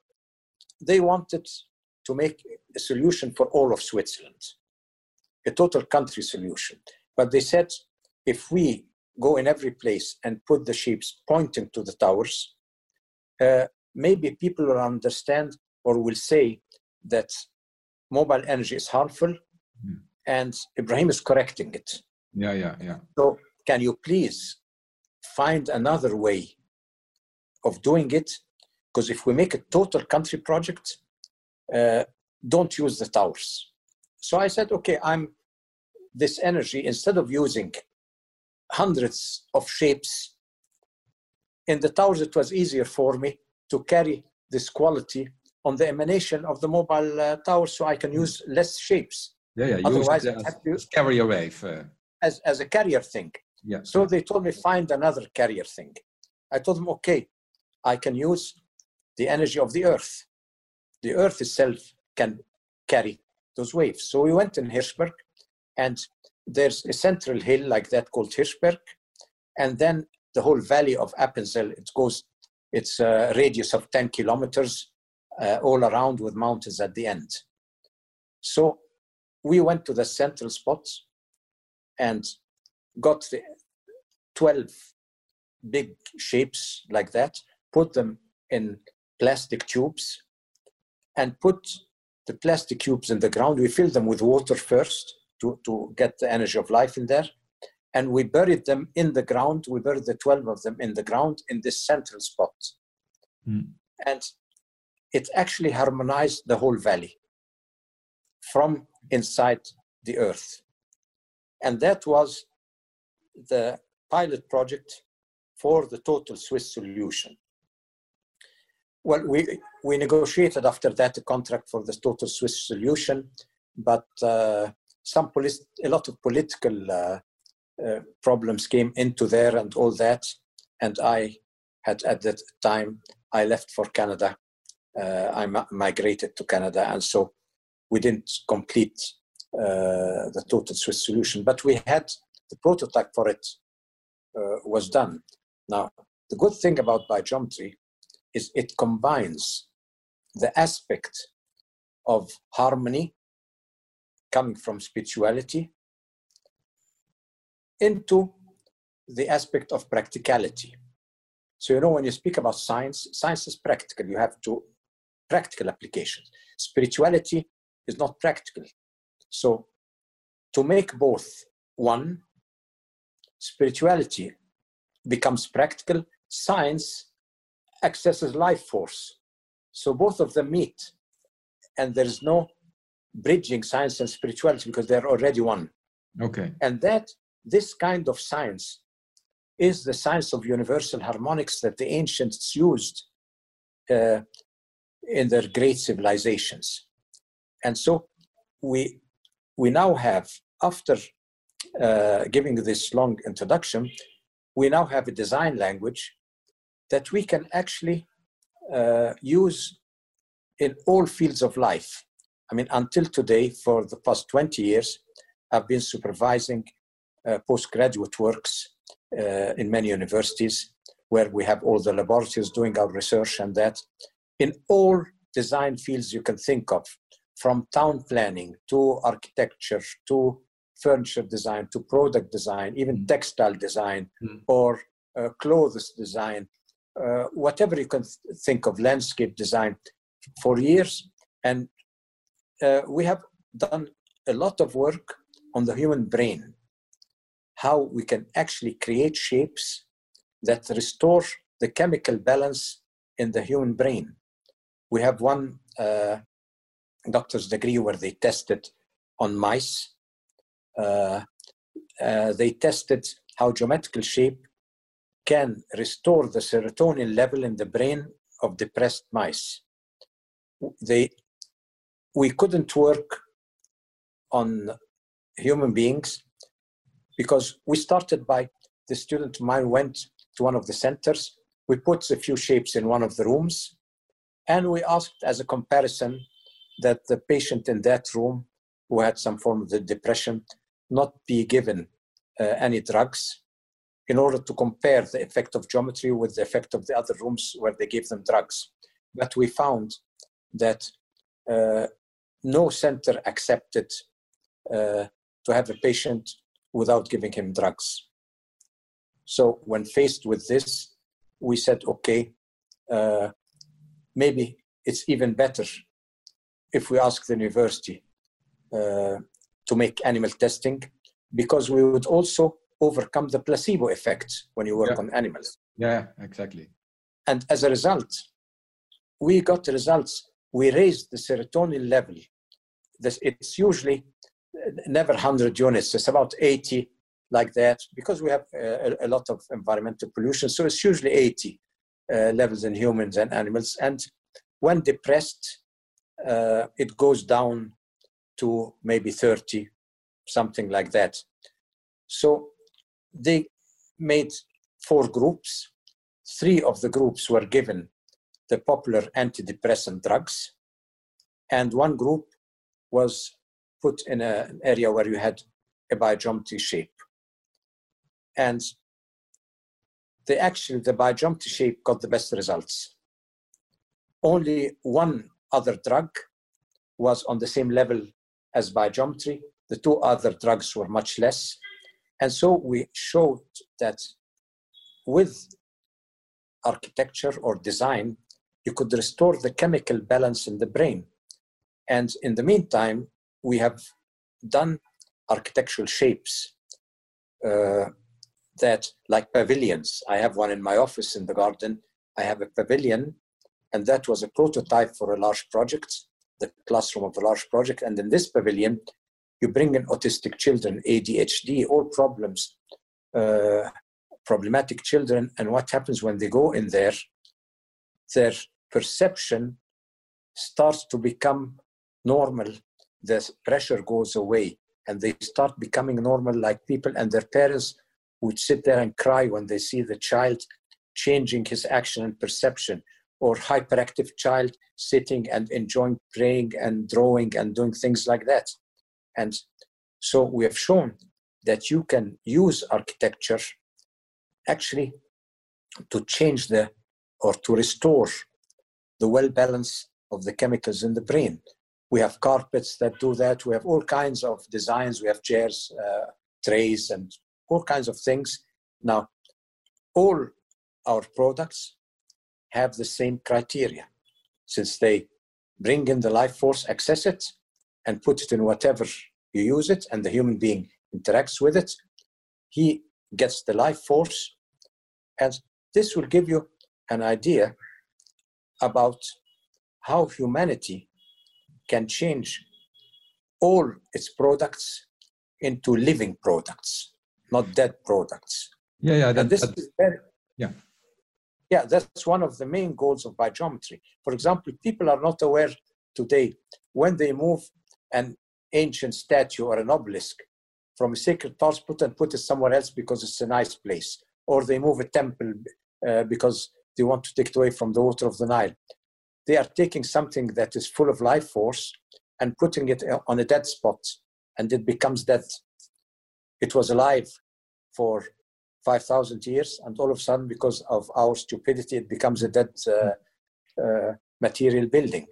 Speaker 2: they wanted to make a solution for all of Switzerland, a total country solution. But they said if we go in every place and put the ships pointing to the towers, uh, maybe people will understand or will say that mobile energy is harmful mm. and Ibrahim is correcting it.
Speaker 1: Yeah, yeah, yeah.
Speaker 2: So can you please find another way of doing it? Because if we make a total country project, uh, don't use the towers. So I said, okay, I'm this energy, instead of using hundreds of shapes, in the towers it was easier for me to carry this quality on the emanation of the mobile uh, tower so I can hmm. use less shapes.
Speaker 1: Yeah, yeah. Otherwise, use have to carrier wave. Uh...
Speaker 2: As, as a carrier thing.
Speaker 1: Yeah.
Speaker 2: So they told me, find another carrier thing. I told them, okay, I can use the energy of the earth. The earth itself can carry those waves. So we went in Hirschberg, and there's a central hill like that called Hirschberg, and then the whole valley of Appenzell. It goes, it's a radius of 10 kilometers uh, all around with mountains at the end. So we went to the central spots and got the 12 big shapes like that, put them in plastic tubes, and put the plastic tubes in the ground. We filled them with water first to, to get the energy of life in there. And we buried them in the ground. We buried the 12 of them in the ground in this central spot. Mm. And it actually harmonized the whole valley from inside the earth. And that was the pilot project for the total Swiss solution. Well, we, we negotiated after that a contract for the total Swiss solution, but uh, some polit- a lot of political uh, uh, problems came into there and all that. And I had at that time, I left for Canada. Uh, I ma- migrated to Canada. And so we didn't complete uh, the total Swiss solution, but we had the prototype for it uh, was done. Now, the good thing about biogeometry is it combines the aspect of harmony coming from spirituality into the aspect of practicality. So, you know, when you speak about science, science is practical. You have to practical applications. Spirituality is not practical. So, to make both one, spirituality becomes practical, science accesses life force. So both of them meet, and there is no bridging science and spirituality because they're already one.
Speaker 1: Okay.
Speaker 2: And that this kind of science is the science of universal harmonics that the ancients used uh, in their great civilizations. And so we we now have, after uh, giving this long introduction, we now have a design language that we can actually uh, use in all fields of life. I mean, until today, for the past 20 years, I've been supervising uh, postgraduate works uh, in many universities where we have all the laboratories doing our research and that. In all design fields you can think of, from town planning to architecture to furniture design to product design, even mm. textile design mm. or uh, clothes design, uh, whatever you can th- think of landscape design for years. And uh, we have done a lot of work on the human brain, how we can actually create shapes that restore the chemical balance in the human brain. We have one uh, doctor's degree where they tested on mice. Uh, uh, they tested how geometrical shape can restore the serotonin level in the brain of depressed mice. They, we couldn't work on human beings because we started by the student of mine went to one of the centers. We put a few shapes in one of the rooms and we asked as a comparison that the patient in that room who had some form of the depression not be given uh, any drugs in order to compare the effect of geometry with the effect of the other rooms where they gave them drugs. But we found that uh, no center accepted uh, to have a patient without giving him drugs. So when faced with this, we said, okay, uh, maybe it's even better if we ask the university uh, to make animal testing because we would also overcome the placebo effect when you work
Speaker 1: Yeah.
Speaker 2: on animals.
Speaker 1: Yeah, exactly.
Speaker 2: And as a result, we got the results. We raised the serotonin level. This, it's usually uh, never 100 units, it's about 80, like that, because we have uh, a, a lot of environmental pollution. So it's usually 80 uh, levels in humans and animals. And when depressed, uh, it goes down to maybe 30, something like that. So they made four groups. Three of the groups were given the popular antidepressant drugs, and one group was put in a, an area where you had a biogeometry shape. And they actually, the biogeometry shape got the best results. Only one other drug was on the same level as biogeometry. The two other drugs were much less. And so we showed that with architecture or design, you could restore the chemical balance in the brain. And in the meantime, we have done architectural shapes uh, that, like pavilions, I have one in my office in the garden. I have a pavilion, and that was a prototype for a large project, the classroom of a large project. And in this pavilion, you bring in autistic children, ADHD, all problems, uh, problematic children. And what happens when they go in there? Their perception starts to become normal. The pressure goes away, and they start becoming normal like people. And their parents would sit there and cry when they see the child changing his action and perception, or hyperactive child sitting and enjoying playing and drawing and doing things like that. And so we have shown that you can use architecture actually to change the or to restore the well balance of the chemicals in the brain. We have carpets that do that. We have all kinds of designs. We have chairs, uh, trays, and all kinds of things. Now, all our products have the same criteria since they bring in the life force, access it, and put it in whatever you use it, and the human being interacts with it. He gets the life force, and this will give you an idea about how humanity can change all its products into living products, not dead products.
Speaker 1: Yeah, yeah. That,
Speaker 2: and this is very,
Speaker 1: yeah.
Speaker 2: yeah, that's one of the main goals of biogeometry. For example, people are not aware today when they move an ancient statue or an obelisk from a sacred spot and put it somewhere else because it's a nice place, or they move a temple uh, because they want to take it away from the water of the Nile. They are taking something that is full of life force and putting it on a dead spot, and it becomes dead. It was alive for 5,000 years, and all of a sudden, because of our stupidity, it becomes a dead uh, uh, material building.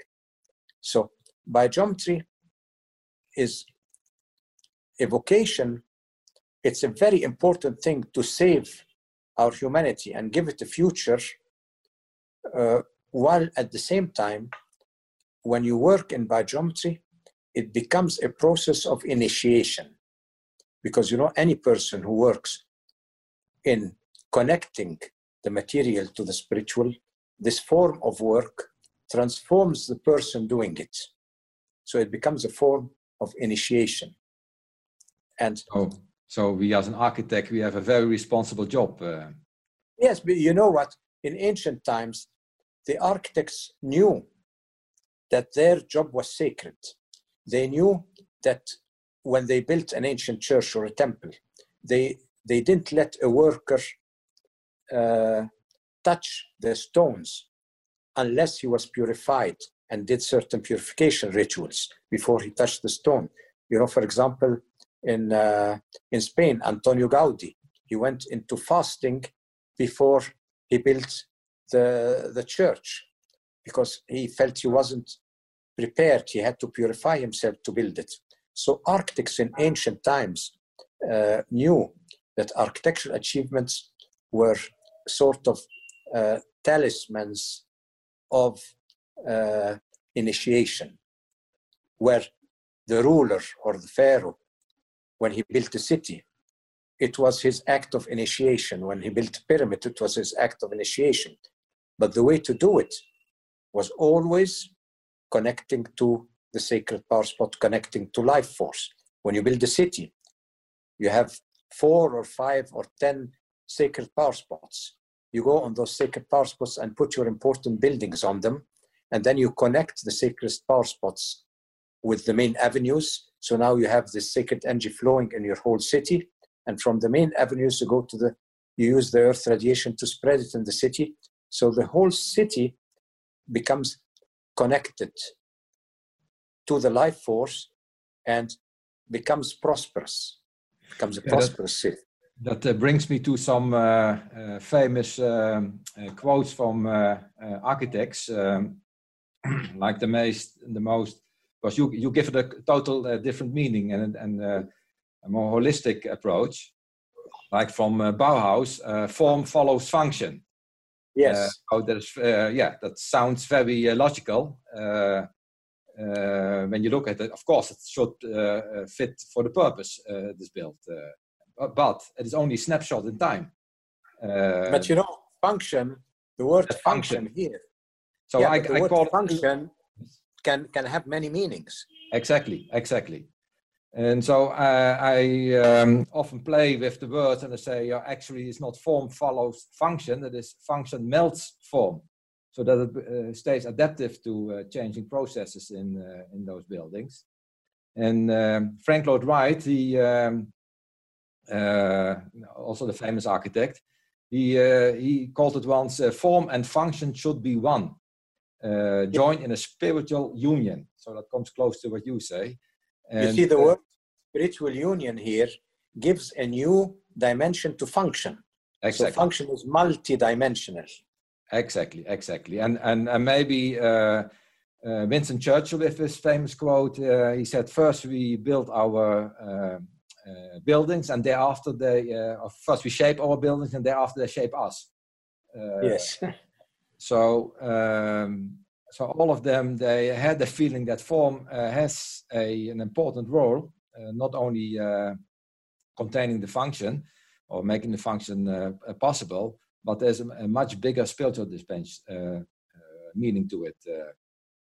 Speaker 2: So, biogeometry is a vocation. It's a very important thing to save our humanity and give it a future, uh, while at the same time, when you work in biogeometry, it becomes a process of initiation. Because you know, any person who works in connecting the material to the spiritual, this form of work transforms the person doing it. So it becomes a form of initiation. And
Speaker 1: oh, so we as an architect, we have a very responsible job. Uh,
Speaker 2: yes, but you know what? In ancient times, the architects knew that their job was sacred. They knew that when they built an ancient church or a temple, they they didn't let a worker uh, touch the stones unless he was purified and did certain purification rituals before he touched the stone. You know, for example, in uh, in Spain, Antonio Gaudi, he went into fasting before he built the the church because he felt he wasn't prepared. He had to purify himself to build it. So architects in ancient times uh, knew that architectural achievements were sort of uh, talismans of uh, initiation, where the ruler or the pharaoh, when he built a city, it was his act of initiation. When he built a pyramid, it was his act of initiation. But the way to do it was always connecting to the sacred power spot, connecting to life force. When you build a city, you have four or five or ten sacred power spots. You go on those sacred power spots and put your important buildings on them, and then you connect the sacred power spots with the main avenues. So now you have this sacred energy flowing in your whole city, and from the main avenues you go to the you use the earth radiation to spread it in the city. So the whole city becomes connected to the life force and becomes prosperous, becomes a
Speaker 1: Yeah,
Speaker 2: prosperous city.
Speaker 1: That uh, brings me to some uh, uh, famous um, uh, quotes from uh, uh, architects, um, (clears throat) like the most, the most, because you you give it a total uh, different meaning and and uh, a more holistic approach, like from uh, Bauhaus, uh, form follows function.
Speaker 2: Yes,
Speaker 1: Oh, that is, uh, yeah, that sounds very uh, logical. Uh, uh, when you look at it, of course, it should uh, uh, fit for the purpose uh, it is built, uh, but, it is only a snapshot in time. Uh,
Speaker 2: but you know, function. The word function,
Speaker 1: function.
Speaker 2: here.
Speaker 1: So
Speaker 2: yeah,
Speaker 1: I,
Speaker 2: the
Speaker 1: I
Speaker 2: word
Speaker 1: call it
Speaker 2: function can can have many meanings.
Speaker 1: exactly, exactly. And so uh, I um, often play with the words and I say, uh, actually, it's not form follows function, it is function melts form. So that it uh, stays adaptive to uh, changing processes in, uh, in those buildings. And um, Frank Lloyd Wright, he, um, uh, also the famous architect, he, uh, he called it once uh, form and function should be one, uh, joined in a spiritual union. So that comes close to what you say.
Speaker 2: you see, the word spiritual union here gives a new dimension to function.
Speaker 1: exactly.
Speaker 2: So function is multi-dimensional.
Speaker 1: Exactly, exactly. And and, and maybe uh, uh, Winston Churchill, with his famous quote, uh, he said, "First we build our uh, uh, buildings, and thereafter they uh, first we shape our buildings, and thereafter they shape us." Uh,
Speaker 2: yes. (laughs)
Speaker 1: So um, so all of them they had the feeling that form uh, has a, an important role, uh, not only uh, containing the function or making the function uh, uh, possible, but there's a, a much bigger spiritual dimension, uh, meaning to it.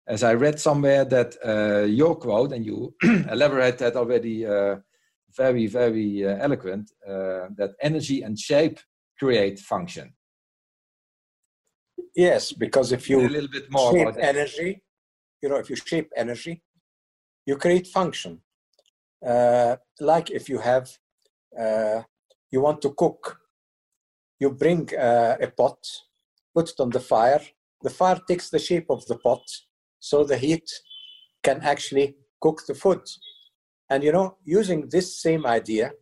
Speaker 1: As I read somewhere that your quote, and you (clears throat) elaborate that already very, very eloquent, that energy and shape create function.
Speaker 2: Yes, because if
Speaker 1: a
Speaker 2: you
Speaker 1: little bit more
Speaker 2: shape energy, you know, if you shape energy, you create function. Uh, like if you have, uh, you want to cook, you bring uh, a pot, put it on the fire. The fire takes the shape of the pot, so the heat can actually cook the food. And you know, using this same idea,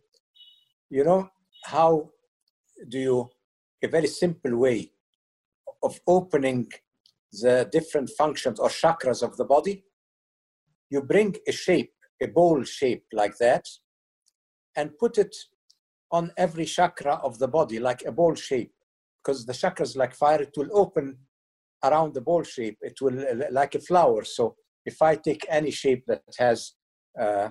Speaker 2: you know, how do you, a very simple way of opening the different functions or chakras of the body, you bring a shape, a bowl shape like that, and put it on every chakra of the body like a bowl shape. Because the chakras, like fire, it will open around the bowl shape. It will like a flower. So if I take any shape that has uh,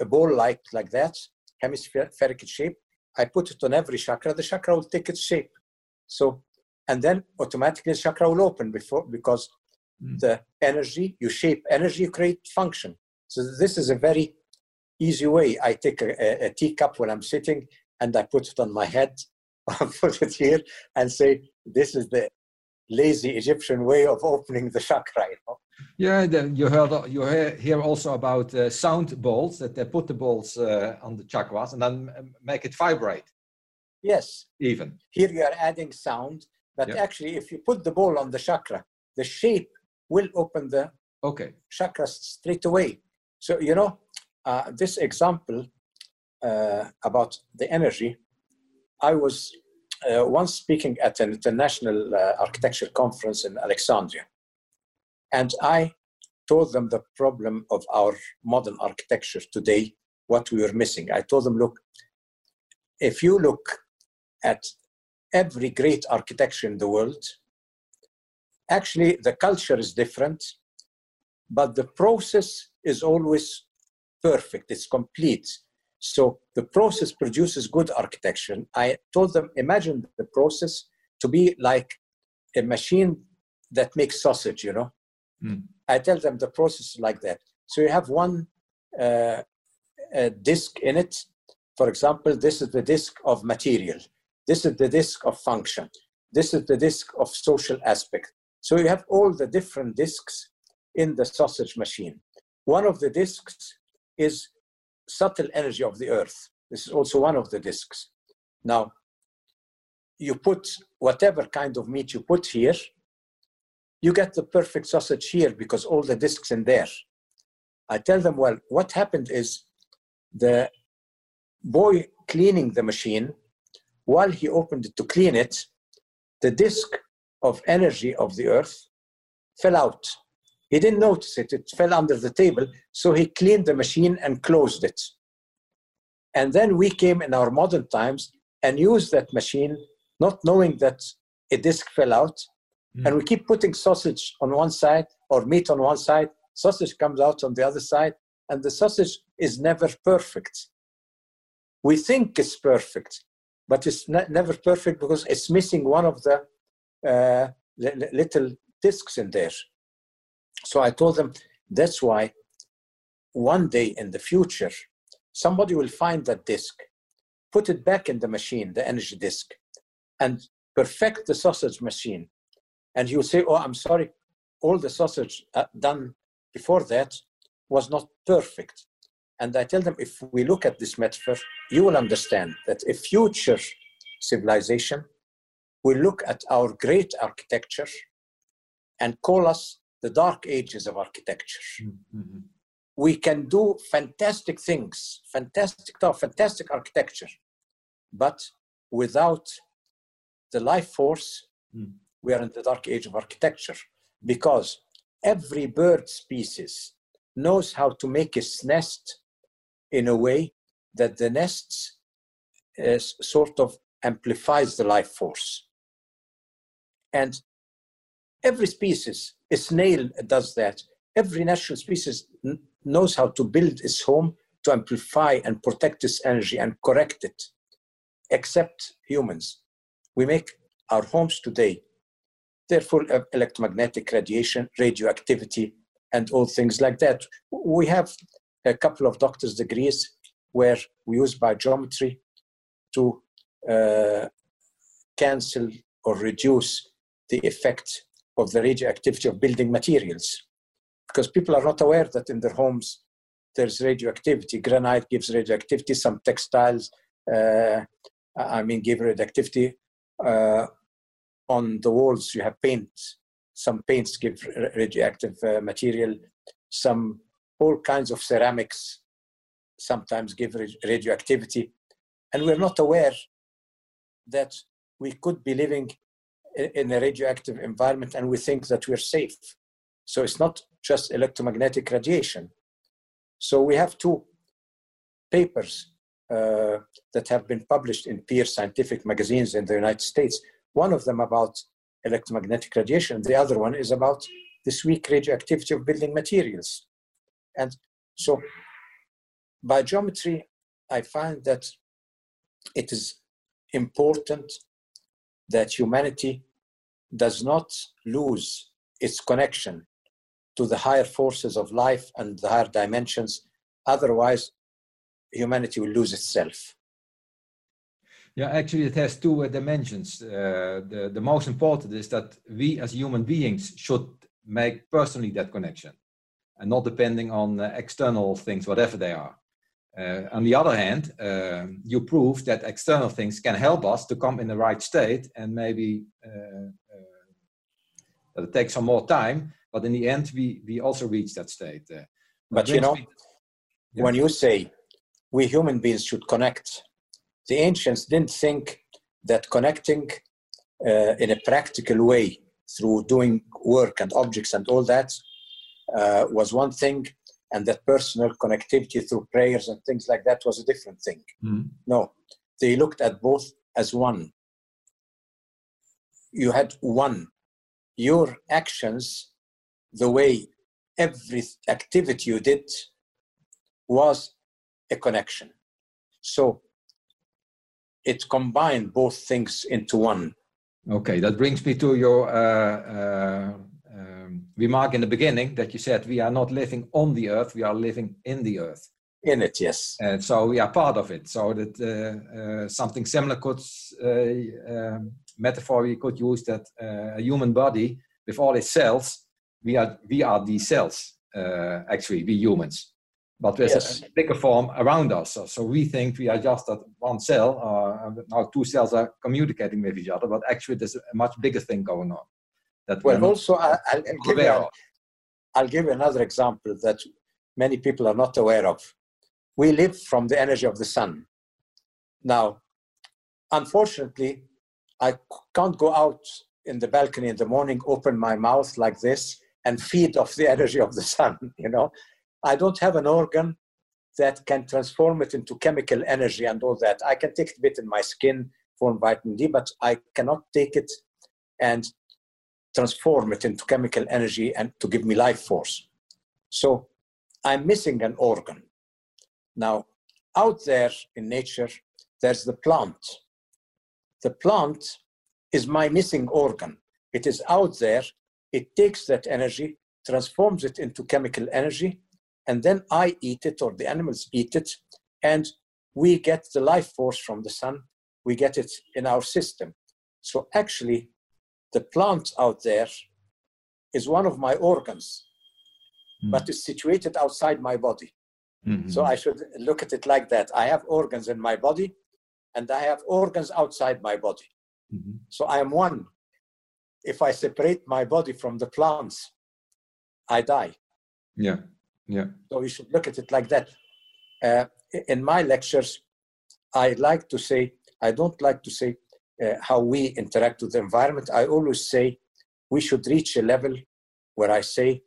Speaker 2: a bowl like like that, hemispheric shape, I put it on every chakra. The chakra will take its shape. So and then automatically the chakra will open before because
Speaker 1: Mm.
Speaker 2: the energy you shape energy you create function so this is a very easy way i take a, a, a teacup when i'm sitting and i put it on my head (laughs) put it here and say this is the lazy egyptian way of opening the chakra you know?
Speaker 1: Yeah, the, you heard you hear, hear also about uh, sound balls that they put the balls uh, on the chakras and then make it vibrate
Speaker 2: yes
Speaker 1: even.
Speaker 2: here you are adding sound but
Speaker 1: Yeah.
Speaker 2: actually if you put the ball on the chakra the shape will open the
Speaker 1: Okay.
Speaker 2: chakras straight away. So, you know, uh, this example uh, about the energy, I was uh, once speaking at an international uh, architecture conference in Alexandria. And I told them the problem of our modern architecture today, what we were missing. I told them, look, if you look at every great architecture in the world, actually the culture is different, but the process is always perfect, it's complete. So the process produces good architecture. I told them, imagine the process to be like a machine that makes sausage, you know.
Speaker 1: Mm.
Speaker 2: I tell them the process is like that. So you have one uh, disk in it. For example, this is the disk of material. This is the disk of function. This is the disk of social aspect. So you have all the different disks in the sausage machine. One of the disks is subtle energy of the earth. This is also one of the disks. Now, you put whatever kind of meat you put here, you get the perfect sausage here because all the disks in there. I tell them, well, what happened is the boy cleaning the machine, while he opened it to clean it, the disk of energy of the earth fell out. He didn't notice it, it fell under the table, so he cleaned the machine and closed it. And then we came in our modern times and used that machine, not knowing that a disk fell out.
Speaker 1: Mm.
Speaker 2: And we keep putting sausage on one side or meat on one side, sausage comes out on the other side, and the sausage is never perfect. We think it's perfect, but it's ne- never perfect because it's missing one of the uh, li- li- little discs in there. So I told them that's why one day in the future, somebody will find that disk, put it back in the machine, the energy disk, and perfect the sausage machine. And you say, Oh, I'm sorry, all the sausage uh, done before that was not perfect. And I tell them, if we look at this metaphor, you will understand that a future civilization will look at our great architecture and call us the dark ages of architecture.
Speaker 1: Mhm.
Speaker 2: We can do fantastic things, fantastic stuff, fantastic architecture, but without the life force,
Speaker 1: Mm.
Speaker 2: we are in the dark age of architecture because every bird species knows how to make its nest in a way that the nests uh, sort of amplifies the life force. And every species, a snail does that. Every natural species n- knows how to build its home to amplify and protect its energy and correct it, except humans. We make our homes today, they're full of electromagnetic radiation, radioactivity, and all things like that. We have a couple of doctor's degrees where we use biogeometry to uh, cancel or reduce the effect of the radioactivity of building materials. Because people are not aware that in their homes there's radioactivity. Granite gives radioactivity, some textiles, uh, I mean, give radioactivity. Uh, on the walls, you have paint. Some paints give radioactive uh, material. Some, all kinds of ceramics sometimes give radioactivity. And we're not aware that we could be living in a radioactive environment and we think that we're safe. So it's not just electromagnetic radiation. So we have two papers uh, that have been published in peer scientific magazines in the United States. One of them about electromagnetic radiation, the other one is about this weak radioactivity of building materials. And so biogeometry, I find that it is important that humanity does not lose its connection to the higher forces of life and the higher dimensions. Otherwise, humanity will lose itself.
Speaker 1: Yeah, actually, it has two uh, dimensions. Uh, the, the most important is that we as human beings should make personally that connection and not depending on uh, external things, whatever they are. Uh, on the other hand, um, you prove that external things can help us to come in the right state and maybe uh, uh, that it takes some more time, but in the end, we, we also reach that state. Uh,
Speaker 2: but you know, yeah. when you say we human beings should connect, the ancients didn't think that connecting uh, in a practical way through doing work and objects and all that uh, was one thing, and that personal connectivity through prayers and things like that was a different thing. Mm. No, they looked at both as one. You had one. Your actions, the way every activity you did was a connection. So it combined both things into one.
Speaker 1: Okay, that brings me to your uh, uh, remark in the beginning that you said we are not living on the earth, we are living in the earth.
Speaker 2: In it, yes.
Speaker 1: And so we are part of it. So that uh, uh something similar could, uh, um, metaphor we could use that uh, a human body with all its cells, we are, we are these cells, actually, we humans but there's yes. a bigger form around us. So, so, we think we are just that one cell, uh, now two cells are communicating with each other, but actually there's a much bigger thing going on.
Speaker 2: That well, also, I, will give you, I'll give you another example that many people are not aware of. We live from the energy of the sun. Now, unfortunately, I can't go out in the balcony in the morning, open my mouth like this, and feed off the (laughs) energy of the sun, you know I don't have an organ that can transform it into chemical energy and all that. I can take a bit in my skin for vitamin D, but I cannot take it and transform it into chemical energy and to give me life force. So I'm missing an organ. Now, out there in nature, there's the plant. The plant is my missing organ. It is out there. It takes that energy, transforms it into chemical energy, and then I eat it or the animals eat it, and we get the life force from the sun, we get it in our system. So actually, the plant out there is one of my organs, mm. but it's situated outside my body. Mm-hmm. So I should look at it like that. I have organs in my body, and I have organs outside my body. Mm-hmm. So I am one. If I separate my body from the plants, I die.
Speaker 1: Yeah. Yeah.
Speaker 2: So you should look at it like that. Uh, in my lectures, I like to say, I don't like to say uh, how we interact with the environment. I always say we should reach a level where I say,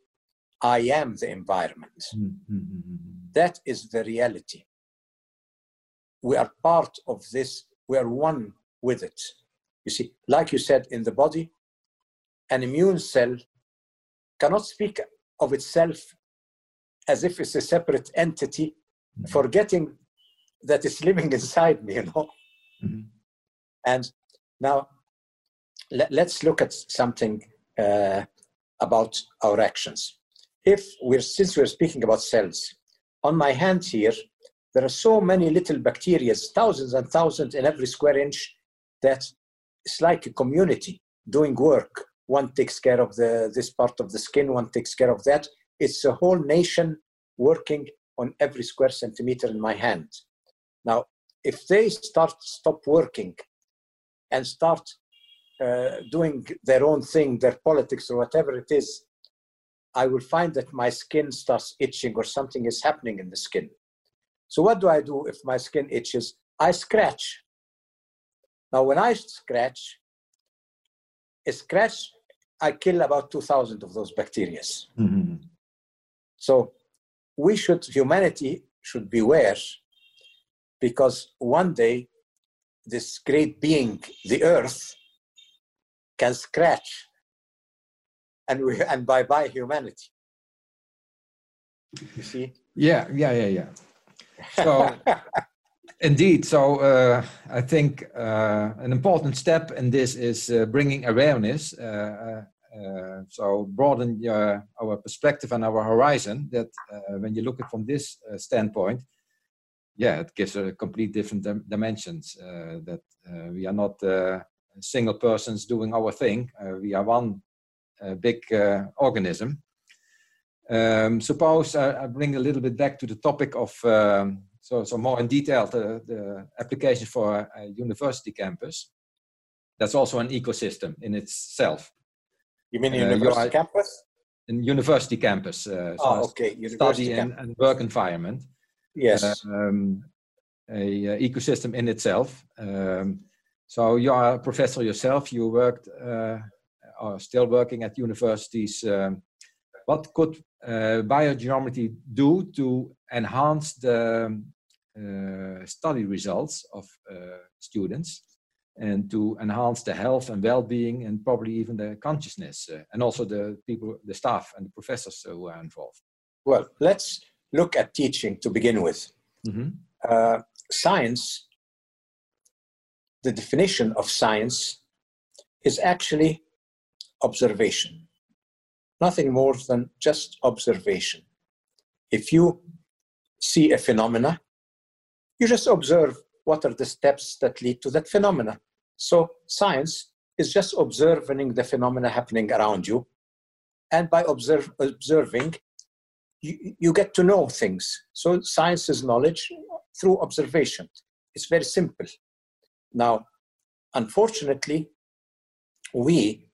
Speaker 2: I am the environment. Mm-hmm. That is the reality. We are part of this, we are one with it. You see, like you said, in the body, an immune cell cannot speak of itself as if it's a separate entity, forgetting that it's living (laughs) inside me, you know. Mm-hmm. And now let, us look at something uh, about our actions. If we're, since we're speaking about cells, on my hand here, there are so many little bacteria, thousands and thousands in every square inch, that it's like a community doing work. One takes care of the, this part of the skin, one takes care of that, it's a whole nation working on every square centimeter in my hand. Now, if they start stop working and start uh, doing their own thing, their politics or whatever it is, I will find that my skin starts itching or something is happening in the skin. So what do I do if my skin itches? I scratch. Now, when I scratch, a scratch, I kill about 2,000 of those bacteria. Mm-hmm. So we should, humanity should beware because one day this great being, the earth, can scratch and we and bye bye humanity. You see?
Speaker 1: Yeah, yeah, yeah, yeah. So (laughs) indeed, so uh, I think uh, an important step in this is uh, bringing awareness uh, uh, uh, so broaden your, our perspective and our horizon that uh, when you look at from this uh, standpoint yeah it gives a complete different dim dimensions uh, that uh, we are not uh, single persons doing our thing we are one big organism um, suppose I, I, bring a little bit back to the topic of um, so, so more in detail the, the application for a university campus that's also an ecosystem in itself
Speaker 2: You mean university campus?
Speaker 1: In university campus.
Speaker 2: Uh, so oh, okay.
Speaker 1: University study and, and, work environment.
Speaker 2: Yes. Um,
Speaker 1: a, a, ecosystem in itself. Um, so you are a professor yourself. You worked, uh, are still working at universities. Um, what could uh, biogeometry do to enhance the uh, study results of uh, students and to enhance the health and well-being and probably even the consciousness uh, and also the people the staff and the professors who are involved
Speaker 2: well let's look at teaching to begin with mm-hmm. uh, science the definition of science is actually observation nothing more than just observation if you see a phenomena you just observe what are the steps that lead to that phenomena so science is just observing the phenomena happening around you. And by observe, observing, you, you get to know things. So science is knowledge through observation. It's very simple. Now, unfortunately, we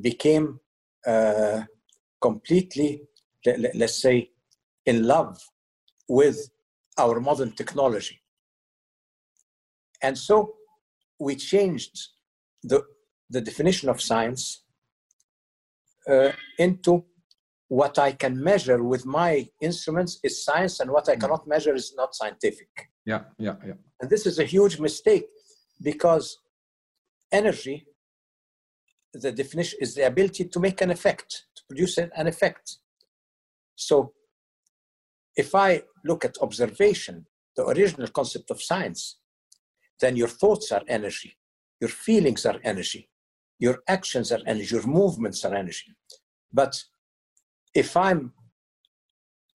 Speaker 2: became uh, completely, let, let's say, in love with our modern technology. And so we changed the, the definition of science uh, into what I can measure with my instruments is science, and what I mm. cannot measure is not scientific.
Speaker 1: Yeah, yeah, yeah.
Speaker 2: And this is a huge mistake because energy, the definition is the ability to make an effect, to produce an effect. So if I look at observation, the original concept of science, then your thoughts are energy, your feelings are energy, your actions are energy, your movements are energy. But if I'm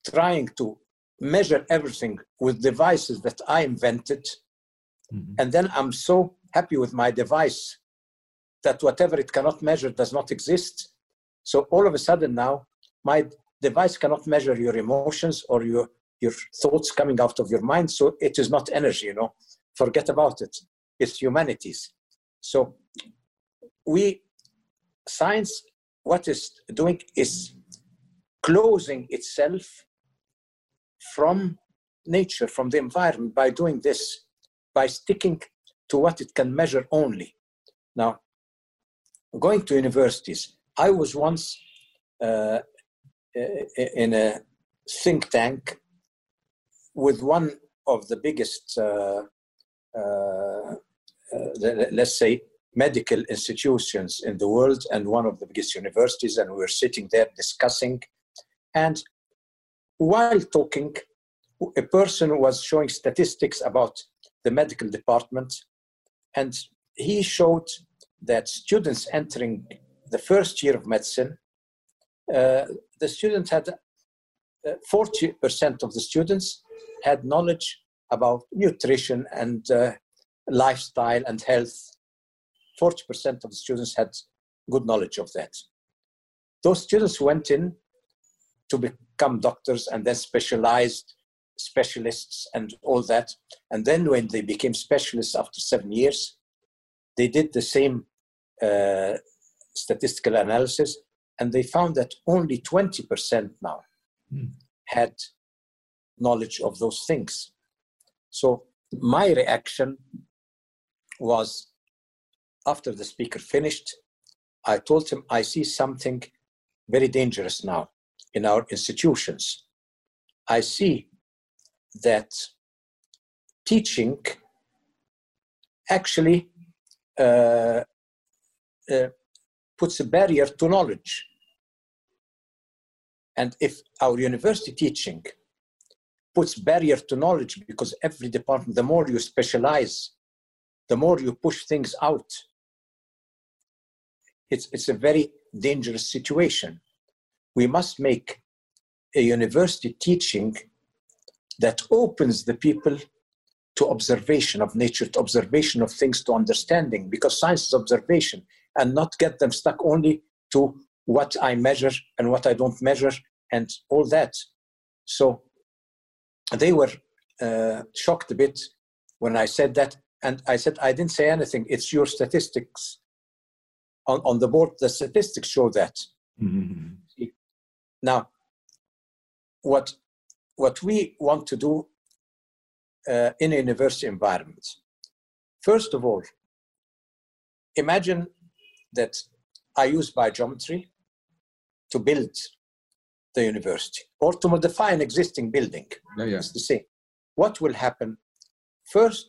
Speaker 2: trying to measure everything with devices that I invented, mm-hmm. and then I'm so happy with my device that whatever it cannot measure does not exist. So all of a sudden now, my device cannot measure your emotions or your your thoughts coming out of your mind. So it is not energy, you know forget about it. It's humanities. So we, science, what is doing is closing itself from nature, from the environment by doing this, by sticking to what it can measure only. Now, going to universities, I was once uh, in a think tank with one of the biggest uh, uh, uh, let's say, medical institutions in the world and one of the biggest universities, and we were sitting there discussing. And while talking, a person was showing statistics about the medical department, and he showed that students entering the first year of medicine, uh, the students had uh, 40% of the students had knowledge about nutrition and uh, lifestyle and health. 40% of the students had good knowledge of that. Those students went in to become doctors and then specialized specialists and all that. And then when they became specialists after seven years, they did the same uh, statistical analysis and they found that only 20% now mm. had knowledge of those things. So my reaction was after the speaker finished, I told him, I see something very dangerous now in our institutions. I see that teaching actually uh, uh, puts a barrier to knowledge. And if our university teaching puts barrier to knowledge because every department, the more you specialize, the more you push things out. It's, it's a very dangerous situation. We must make a university teaching that opens the people to observation of nature, to observation of things, to understanding, because science is observation, and not get them stuck only to what I measure and what I don't measure and all that. So they were uh, shocked a bit when I said that. And I said, I didn't say anything. It's your statistics. on, on the board, the statistics show that.
Speaker 1: Mm-hmm.
Speaker 2: Now, what, what we want to do uh, in a university environment, first of all, imagine that I use biogeometry to build the university or to modify an existing building.
Speaker 1: Yeah, yeah.
Speaker 2: It's the same. What will happen? First,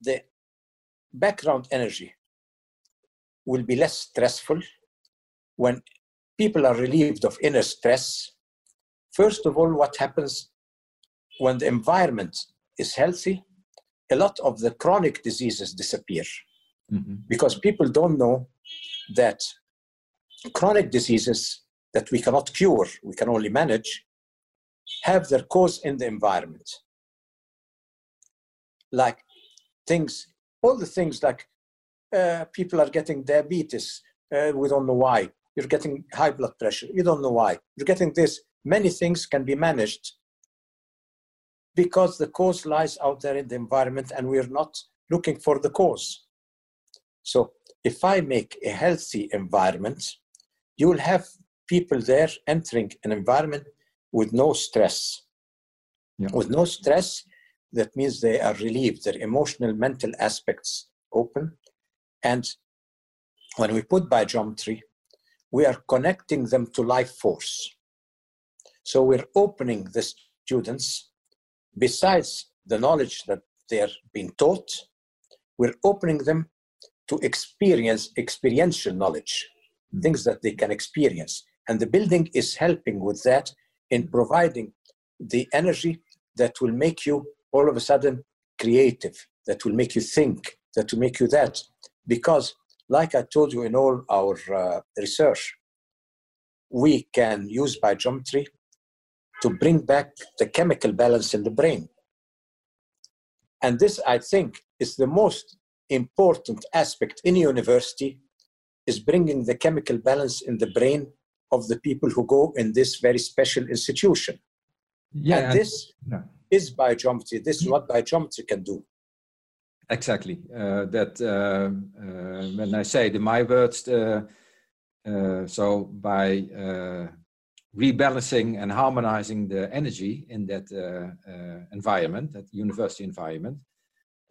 Speaker 2: the background energy will be less stressful when people are relieved of inner stress. First of all, what happens when the environment is healthy? A lot of the chronic diseases disappear
Speaker 1: Mm-hmm.
Speaker 2: because people don't know that chronic diseases that we cannot cure, we can only manage, have their cause in the environment. Like things, all the things like uh, people are getting diabetes, uh, we don't know why. You're getting high blood pressure, you don't know why. You're getting this. Many things can be managed because the cause lies out there in the environment and we're not looking for the cause. So if I make a healthy environment, you will have people there entering an environment with no stress.
Speaker 1: Yeah.
Speaker 2: With no stress, that means they are relieved, their emotional, mental aspects open. And when we put biogeometry, we are connecting them to life force. So we're opening the students, besides the knowledge that they're being taught, we're opening them to experience experiential knowledge, things that they can experience. And the building is helping with that in providing the energy that will make you all of a sudden creative, that will make you think, that will make you that. Because, like I told you in all our uh, research, we can use biogeometry to bring back the chemical balance in the brain. And this, I think, is the most important aspect in university is bringing the chemical balance in the brain of the people who go in this very special institution.
Speaker 1: Yeah,
Speaker 2: and this
Speaker 1: yeah.
Speaker 2: is biogeometry. This is what biogeometry can do.
Speaker 1: Exactly. Uh, that uh, uh, when I say the my words, uh, uh, so by uh, rebalancing and harmonizing the energy in that environment, that university environment,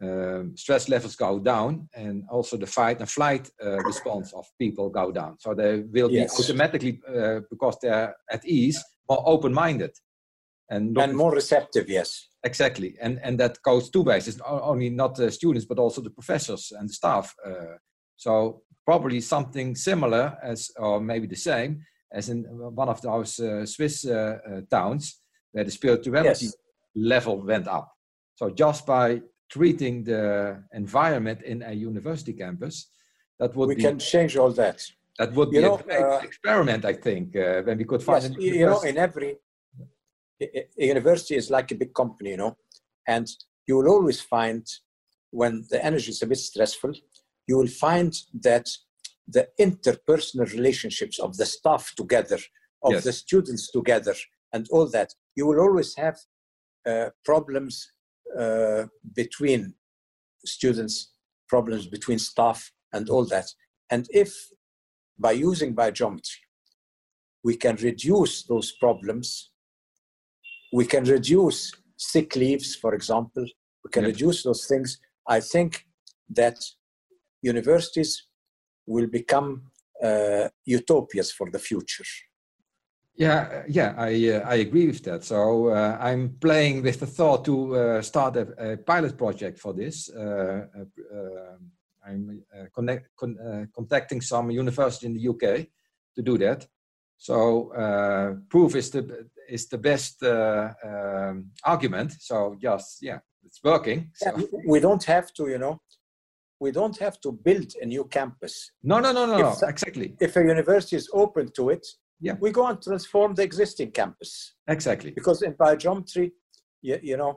Speaker 1: um, stress levels go down, and also the fight and flight uh, response of people go down. So they will
Speaker 2: Yes.
Speaker 1: be automatically, uh, because they're at ease, more open-minded, and
Speaker 2: And more receptive, yes.
Speaker 1: Exactly, and and that goes two ways. It's only not the students, but also the professors and the staff. Uh, so probably something similar as, or maybe the same as in one of those uh, Swiss uh, towns where the spirituality
Speaker 2: Yes.
Speaker 1: level went up. So just by treating the environment in a university campus, that would
Speaker 2: We
Speaker 1: be
Speaker 2: can change all that.
Speaker 1: that would
Speaker 2: you
Speaker 1: be
Speaker 2: know,
Speaker 1: a great
Speaker 2: uh,
Speaker 1: experiment, I think, uh, when we could find.
Speaker 2: Yes, you know, in every a- university is like a big company, you know, and you will always find when the energy is a bit stressful, you will find that the interpersonal relationships of the staff together, of
Speaker 1: Yes.
Speaker 2: the students together, and all that, you will always have uh, problems uh, between students, problems between staff, and all that. And if by using biogeometry, we can reduce those problems. We can reduce sick leaves, for example. We can
Speaker 1: Yeah.
Speaker 2: reduce those things. I think that universities will become uh, utopias for the future.
Speaker 1: Yeah, yeah, I uh, I agree with that. So uh, I'm playing with the thought to uh, start a, a pilot project for this. Uh, uh, uh, I'm uh, connect, con, uh, contacting some university in the UK to do that. So uh, proof is the is the best uh, um, argument. So just yeah, it's working. So.
Speaker 2: Yeah, we don't have to, you know, we don't have to build a new campus.
Speaker 1: No, no, no, no, no.
Speaker 2: If the-
Speaker 1: Exactly,
Speaker 2: If a university is open to it,
Speaker 1: Yeah.
Speaker 2: we go and transform the existing campus.
Speaker 1: exactly.
Speaker 2: because in biogeometry, you, you know,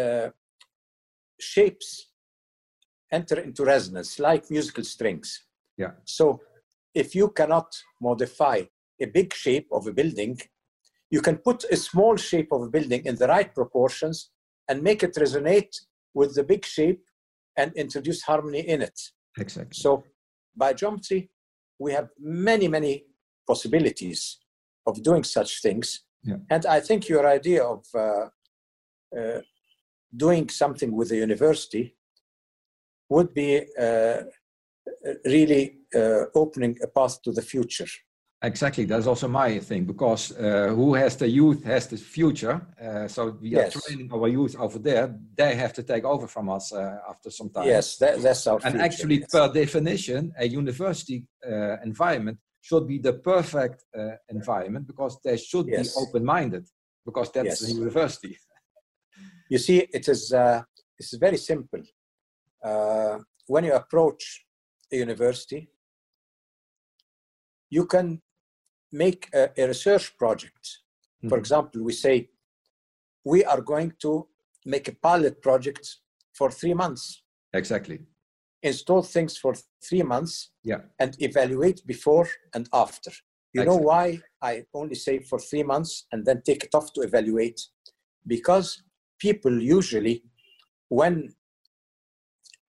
Speaker 2: uh, shapes enter into resonance like musical strings.
Speaker 1: Yeah.
Speaker 2: So if you cannot modify a big shape of a building, you can put a small shape of a building in the right proportions and make it resonate with the big shape and introduce harmony in it.
Speaker 1: Exactly.
Speaker 2: So biogeometry, we have many, many possibilities of doing such things.
Speaker 1: Yeah.
Speaker 2: And I think your idea of uh, uh, doing something with the university would be uh, really uh, opening a path to the future.
Speaker 1: Exactly, that's also my thing because uh, who has the youth has the future. Uh, so we
Speaker 2: Yes.
Speaker 1: are training our youth over there. They have to take over from us uh, after some time.
Speaker 2: Yes, that, that's our
Speaker 1: and
Speaker 2: future,
Speaker 1: actually,
Speaker 2: yes.
Speaker 1: per definition, a university uh, environment should be the perfect uh, environment because they should
Speaker 2: Yes.
Speaker 1: be open-minded because that's a university. (laughs)
Speaker 2: You see, it is uh, it's very simple. Uh, when you approach a university, you can make a, a research project. For
Speaker 1: Mhm.
Speaker 2: example, we say we are going to make a pilot project for three months,
Speaker 1: Exactly.
Speaker 2: install things for three months,
Speaker 1: Yeah.
Speaker 2: and evaluate before and after. You know why I only say for three months and then take it off to evaluate? Because people usually, when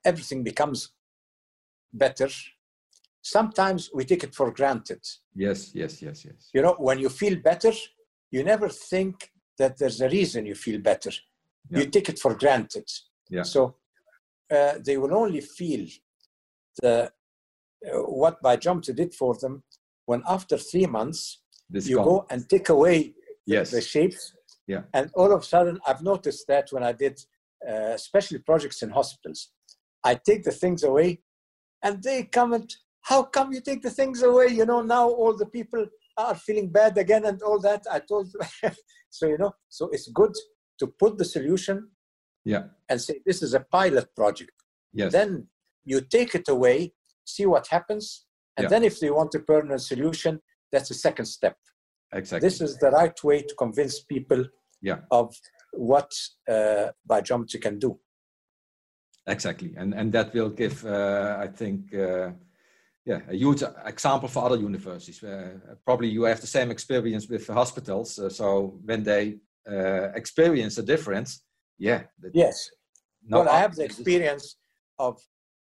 Speaker 2: everything becomes better, sometimes we take it for granted.
Speaker 1: Yes. Yes. Yes. Yes.
Speaker 2: You know, when you feel better, you never think that there's a reason you feel better. You take it for granted.
Speaker 1: Yeah.
Speaker 2: So uh, they will only feel the uh, what Biogeometry did for them when after three months
Speaker 1: This
Speaker 2: you
Speaker 1: con-
Speaker 2: go and take away
Speaker 1: Yes.
Speaker 2: the shapes.
Speaker 1: Yeah.
Speaker 2: And all of a sudden, I've noticed that when I did uh, especially projects in hospitals, I take the things away and they comment, How come you take the things away? You know, now all the people are feeling bad again and all that. I told (laughs) so, you know, so it's good to put the solution
Speaker 1: Yeah.
Speaker 2: and say, This is a pilot project.
Speaker 1: Yes.
Speaker 2: Then you take it away, see what happens. And
Speaker 1: Yeah.
Speaker 2: then if they want a permanent solution, that's the second step
Speaker 1: exactly.
Speaker 2: this is the right way to convince people
Speaker 1: Yeah.
Speaker 2: of what uh, biogeometry can do.
Speaker 1: Exactly, and and that will give, uh, I think, uh, yeah, a huge example for other universities. Uh, probably you have the same experience with hospitals. Uh, so when they uh, experience a difference, yeah,
Speaker 2: Yes.
Speaker 1: no
Speaker 2: well, I have the experience of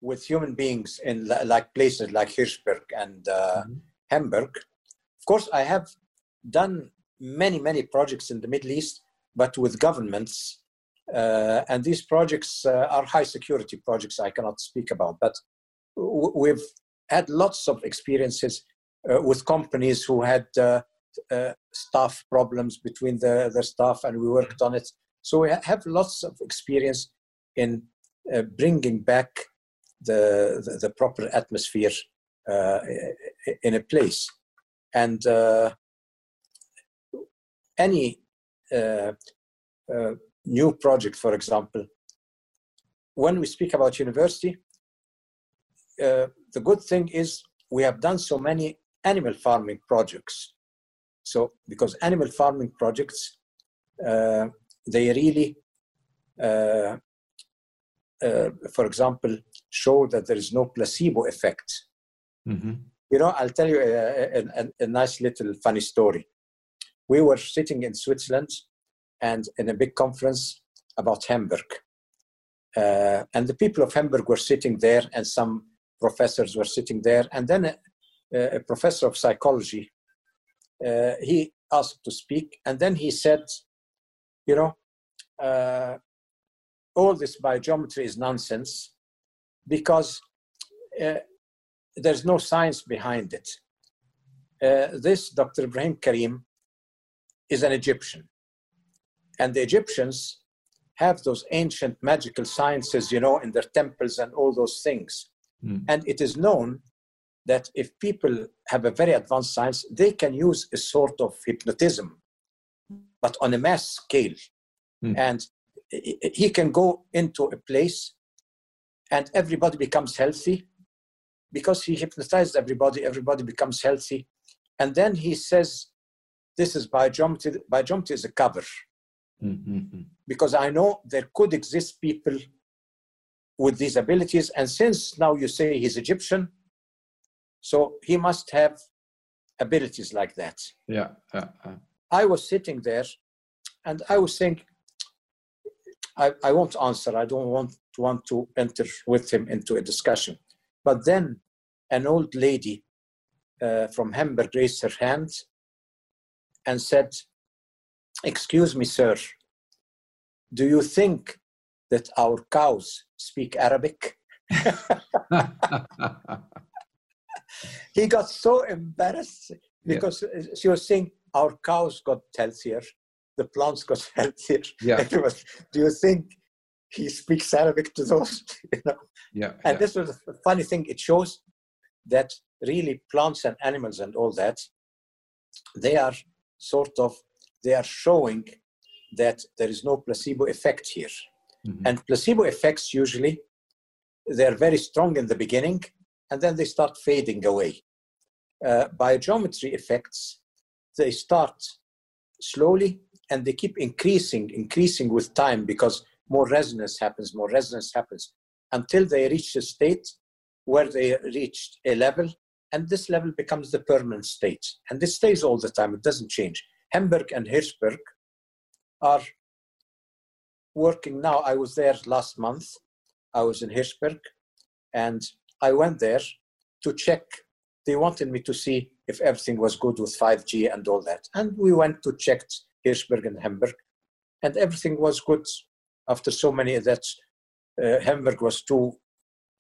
Speaker 2: with human beings in like places like Hirschberg and uh,
Speaker 1: Mhm.
Speaker 2: Hemberg. Of course, I have done many, many projects in the Middle East, but with governments. Uh, and these projects uh, are high security projects I cannot speak about. But w- we've had lots of experiences uh, with companies who had uh, uh, staff problems between the, the staff, and we worked on it. So we ha- have lots of experience in uh, bringing back the, the, the proper atmosphere uh, in a place. And uh, any new project, for example, when we speak about university, uh, the good thing is we have done so many animal farming projects. So, because animal farming projects, uh, they really, uh, uh, for example, show that there is no placebo effect.
Speaker 1: Mhm.
Speaker 2: You know, I'll tell you a, a, a, a nice little funny story. We were sitting in Switzerland and in a big conference about Hemberg. Uh, and the people of Hemberg were sitting there, and some professors were sitting there. And then a, a professor of psychology, uh, he asked to speak. And then he said, You know, uh, all this biogeometry is nonsense because uh, there's no science behind it. Uh, this Dr. Ibrahim Karim is an Egyptian. And the Egyptians have those ancient magical sciences, you know, in their temples and all those things.
Speaker 1: Mm.
Speaker 2: And it is known that if people have a very advanced science, they can use a sort of hypnotism, but on a mass scale.
Speaker 1: Mm.
Speaker 2: And he can go into a place and everybody becomes healthy because he hypnotized everybody, everybody becomes healthy. And then he says, This is biogeometry. Biogeometry is a cover
Speaker 1: Mhm.
Speaker 2: because I know there could exist people with these abilities. And since now you say he's Egyptian, so he must have abilities like that.
Speaker 1: Yeah, yeah, yeah.
Speaker 2: I was sitting there and I was saying, I, I won't answer. I don't want to want to enter with him into a discussion. But then an old lady uh, from Hemberg raised her hand and said, Excuse me, sir, do you think that our cows speak Arabic? (laughs) he got so embarrassed because yeah. Uh, she was saying, Our cows got healthier, the plants got (laughs) healthier.
Speaker 1: Yeah.
Speaker 2: Was, do you think he speaks Arabic to those? (laughs) you know?
Speaker 1: Yeah.
Speaker 2: And
Speaker 1: yeah.
Speaker 2: this was a funny thing. It shows that really plants and animals and all that, they are sort of they are showing that there is no placebo effect here. Mm-hmm. And placebo effects usually they're very strong in the beginning and then they start fading away. Uh, biogeometry effects, they start slowly and they keep increasing, increasing with time because more resonance happens, more resonance happens until they reach a state where they reached a level and this level becomes the permanent state. And this stays all the time, it doesn't change. Hemberg and Hirschberg are working now. I was there last month. I was in Hirschberg and I went there to check. They wanted me to see if everything was good with 5G and all that. And we went to check Hirschberg and Hemberg, and everything was good after so many. That uh, Hemberg was two,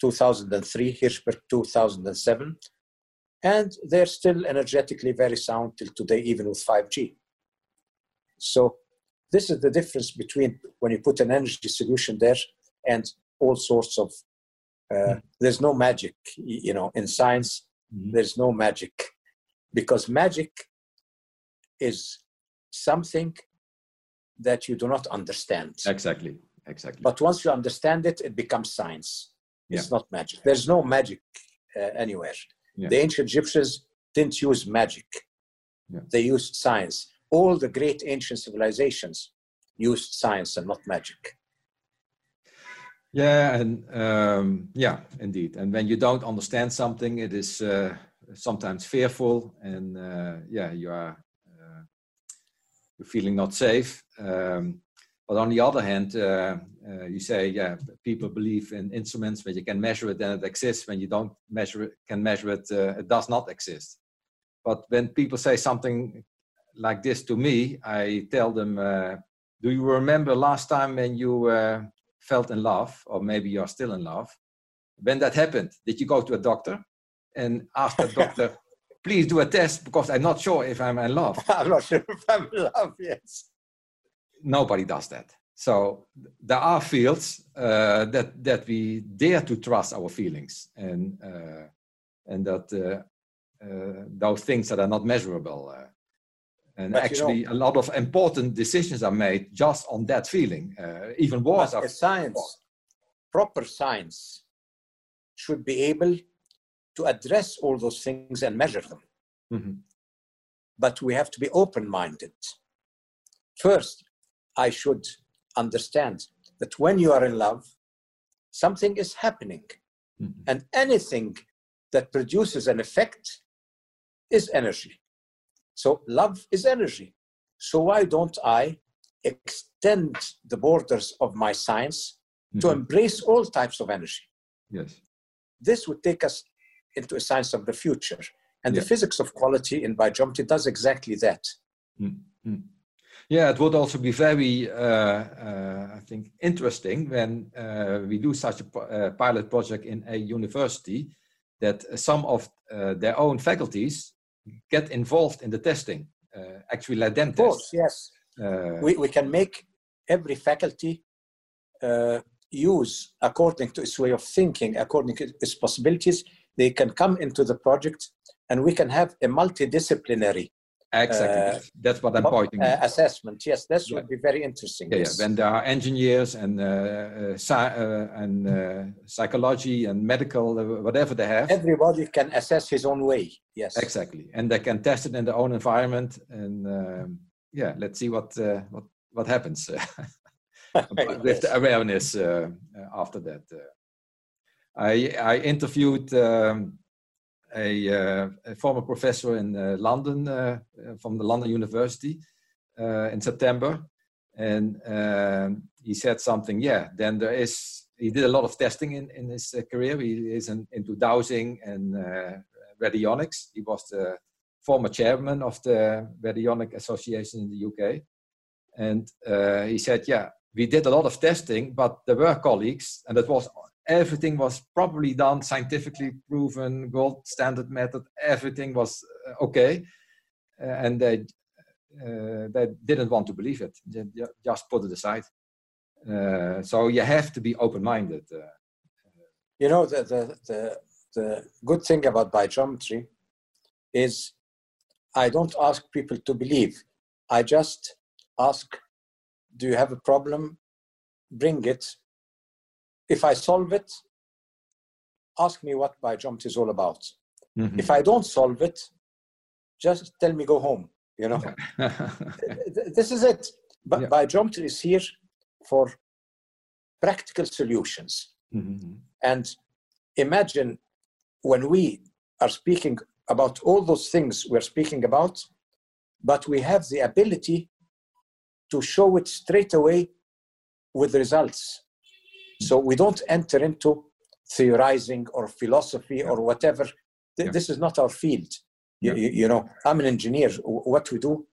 Speaker 2: 2003, Hirschberg 2007, and they're still energetically very sound till today, even with 5G. So this is the difference between when you put an energy solution there and all sorts of uh, mm-hmm. there's no magic you know in science mm-hmm. there's no magic because magic is something that you do not understand
Speaker 1: exactly exactly
Speaker 2: but once you understand it it becomes science yeah. it's not magic there's no magic uh, anywhere yeah. the ancient egyptians didn't use magic yeah. they used science all the great ancient civilizations used science and not magic.
Speaker 1: Yeah, and um, yeah, indeed. And when you don't understand something, it is uh, sometimes fearful, and uh, yeah, you are uh, you're feeling not safe. Um, but on the other hand, uh, uh, you say, yeah, people believe in instruments when you can measure it, then it exists. When you don't measure it, can measure it, uh, it does not exist. But when people say something like this to me, I tell them, uh, do you remember last time when you uh, felt in love, or maybe you're still in love? When that happened, did you go to a doctor and ask the (laughs) doctor, please do a test because I'm not sure if I'm in love? (laughs)
Speaker 2: I'm not sure if I'm in love, yes.
Speaker 1: Nobody does that. So there are fields uh, that that we dare to trust our feelings and uh, and that uh, uh, those things that are not measurable uh, and but actually, you know, a lot of important decisions are made just on that feeling. Uh, even wars
Speaker 2: are. Science, proper science, should be able to address all those things and measure them. Mm-hmm. But we have to be open minded. First, I should understand that when you are in love, something is happening. Mm-hmm. And anything that produces an effect is energy. So love is energy. So why don't I extend the borders of my science mm-hmm. to embrace all types of energy?
Speaker 1: Yes.
Speaker 2: This would take us into a science of the future. And yeah. the physics of quality in biogeometry does exactly that.
Speaker 1: Mm-hmm. Yeah, it would also be very, uh, uh, I think, interesting when uh, we do such a uh, pilot project in a university that some of uh, their own faculties get involved in the testing, uh, actually let them
Speaker 2: of course, yes. Uh, we, we can make every faculty uh, use according to its way of thinking, according to its possibilities. They can come into the project and we can have a multidisciplinary
Speaker 1: Exactly. Uh, That's what I'm pointing.
Speaker 2: Uh, assessment. Yes, this yeah. would be very interesting.
Speaker 1: Yeah,
Speaker 2: yes.
Speaker 1: yeah. When there are engineers and uh, uh, uh and uh, psychology and medical, whatever they have,
Speaker 2: everybody can assess his own way. Yes.
Speaker 1: Exactly, and they can test it in their own environment, and um, yeah, let's see what what what happens (laughs) (laughs) with the awareness after that. I I interviewed. Um, a, uh, a former professor in uh, London uh, from the London University in September, and um, he said something. Yeah, then there is he did a lot of testing in, in his career. He is in, into dowsing and radionics. He was the former chairman of the Radionic Association in the UK. And uh, he said, yeah, we did a lot of testing, but there were colleagues, and it was everything was properly done, scientifically proven, gold standard method. Everything was uh, okay, uh, and they uh, they didn't want to believe it. They just put it aside. Uh, so you have to be open-minded. Uh.
Speaker 2: you know the, the the the good thing about biogeometry is I don't ask people to believe. I just ask, do you have a problem? Bring it. If I solve it, ask me what biogeometry is all about. Mm-hmm. If I don't solve it, just tell me go home. You know, (laughs) this is it. But yeah. biogeometry is here for practical solutions. Mm-hmm. And imagine when we are speaking about all those things we're speaking about, but we have the ability to show it straight away with results. So we don't enter into theorizing or philosophy or whatever. Th- yeah. This is not our field. Yeah. You, you, know, I'm an engineer. What we do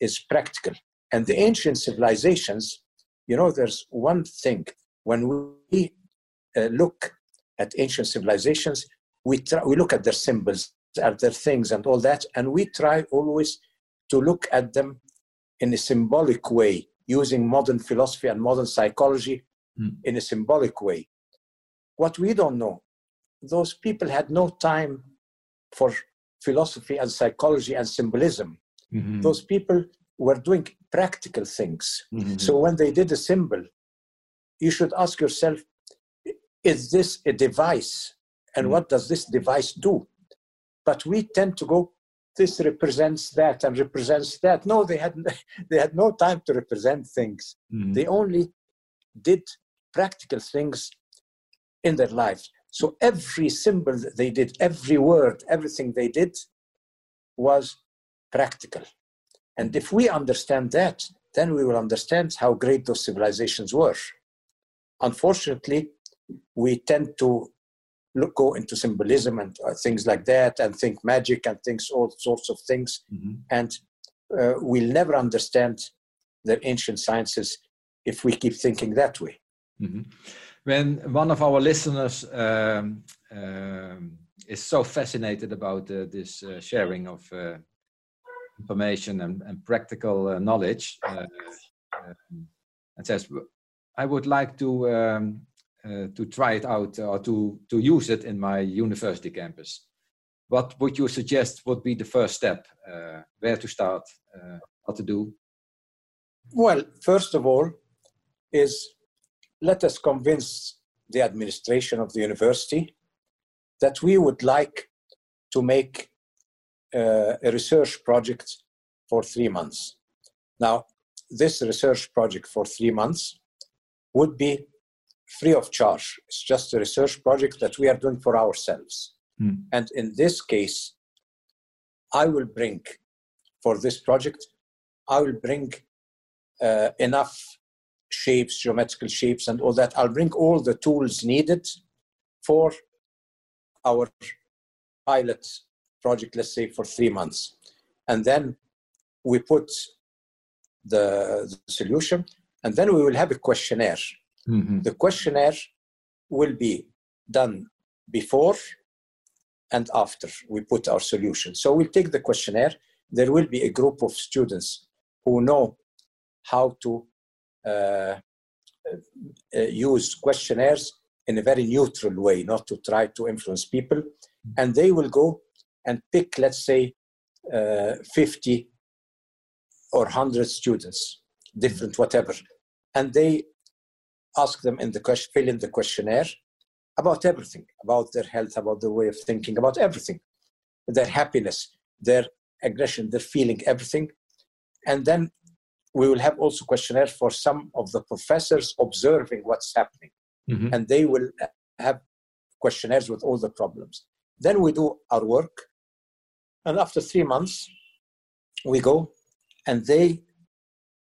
Speaker 2: is practical. And the ancient civilizations, you know, there's one thing when we uh, look at ancient civilizations, we, try, we look at their symbols, at their things, and all that, and we try always to look at them in a symbolic way, using modern philosophy and modern psychology mm. in a symbolic way. What we don't know, those people had no time for philosophy and psychology and symbolism. Mm-hmm. Those people were doing practical things. Mm-hmm. So when they did a symbol, you should ask yourself is this a device? And mm-hmm. what does this device do? But we tend to go this represents that and represents that. No, they had (laughs) they had no time to represent things. Mm-hmm. They only did practical things in their lives. So every symbol that they did, every word, everything they did was practical. And if we understand that, then we will understand how great those civilizations were. Unfortunately, we tend to look, go into symbolism and uh, things like that and think magic and things all sorts of things mm-hmm. and uh, we'll never understand the ancient sciences if we keep thinking that way
Speaker 1: mm-hmm. when one of our listeners um, um, is so fascinated about uh, this uh, sharing of uh, information and, and practical uh, knowledge um, and says i would like to um, uh, to try it out or to, to use it in my university campus. What would you suggest would be the first step? Uh, where to start? Uh, what to do?
Speaker 2: Well, first of all, is let us convince the administration of the university that we would like to make uh, a research project for three months. Now, this research project for three months would be free of charge. It's just a research project that we are doing for ourselves. Mm. And in this case, I will bring for this project, I will bring uh, enough shapes, geometrical shapes, and all that. I'll bring all the tools needed for our pilot project, let's say for three months. And then we put the, the solution, and then we will have a questionnaire Mm-hmm. The questionnaire will be done before and after we put our solution. So we'll take the questionnaire. There will be a group of students who know how to use questionnaires in a very neutral way, not to try to influence people. And they will go and pick, let's say, uh, 50 or 100 students, different whatever. And they ask them in the question, fill in the questionnaire about everything, about their health, about their way of thinking, about everything, their happiness, their aggression, their feeling, everything. And then we will have also questionnaires for some of the professors observing what's happening. Mm-hmm. And they will have questionnaires with all the problems. Then we do our work. And after three months, we go and they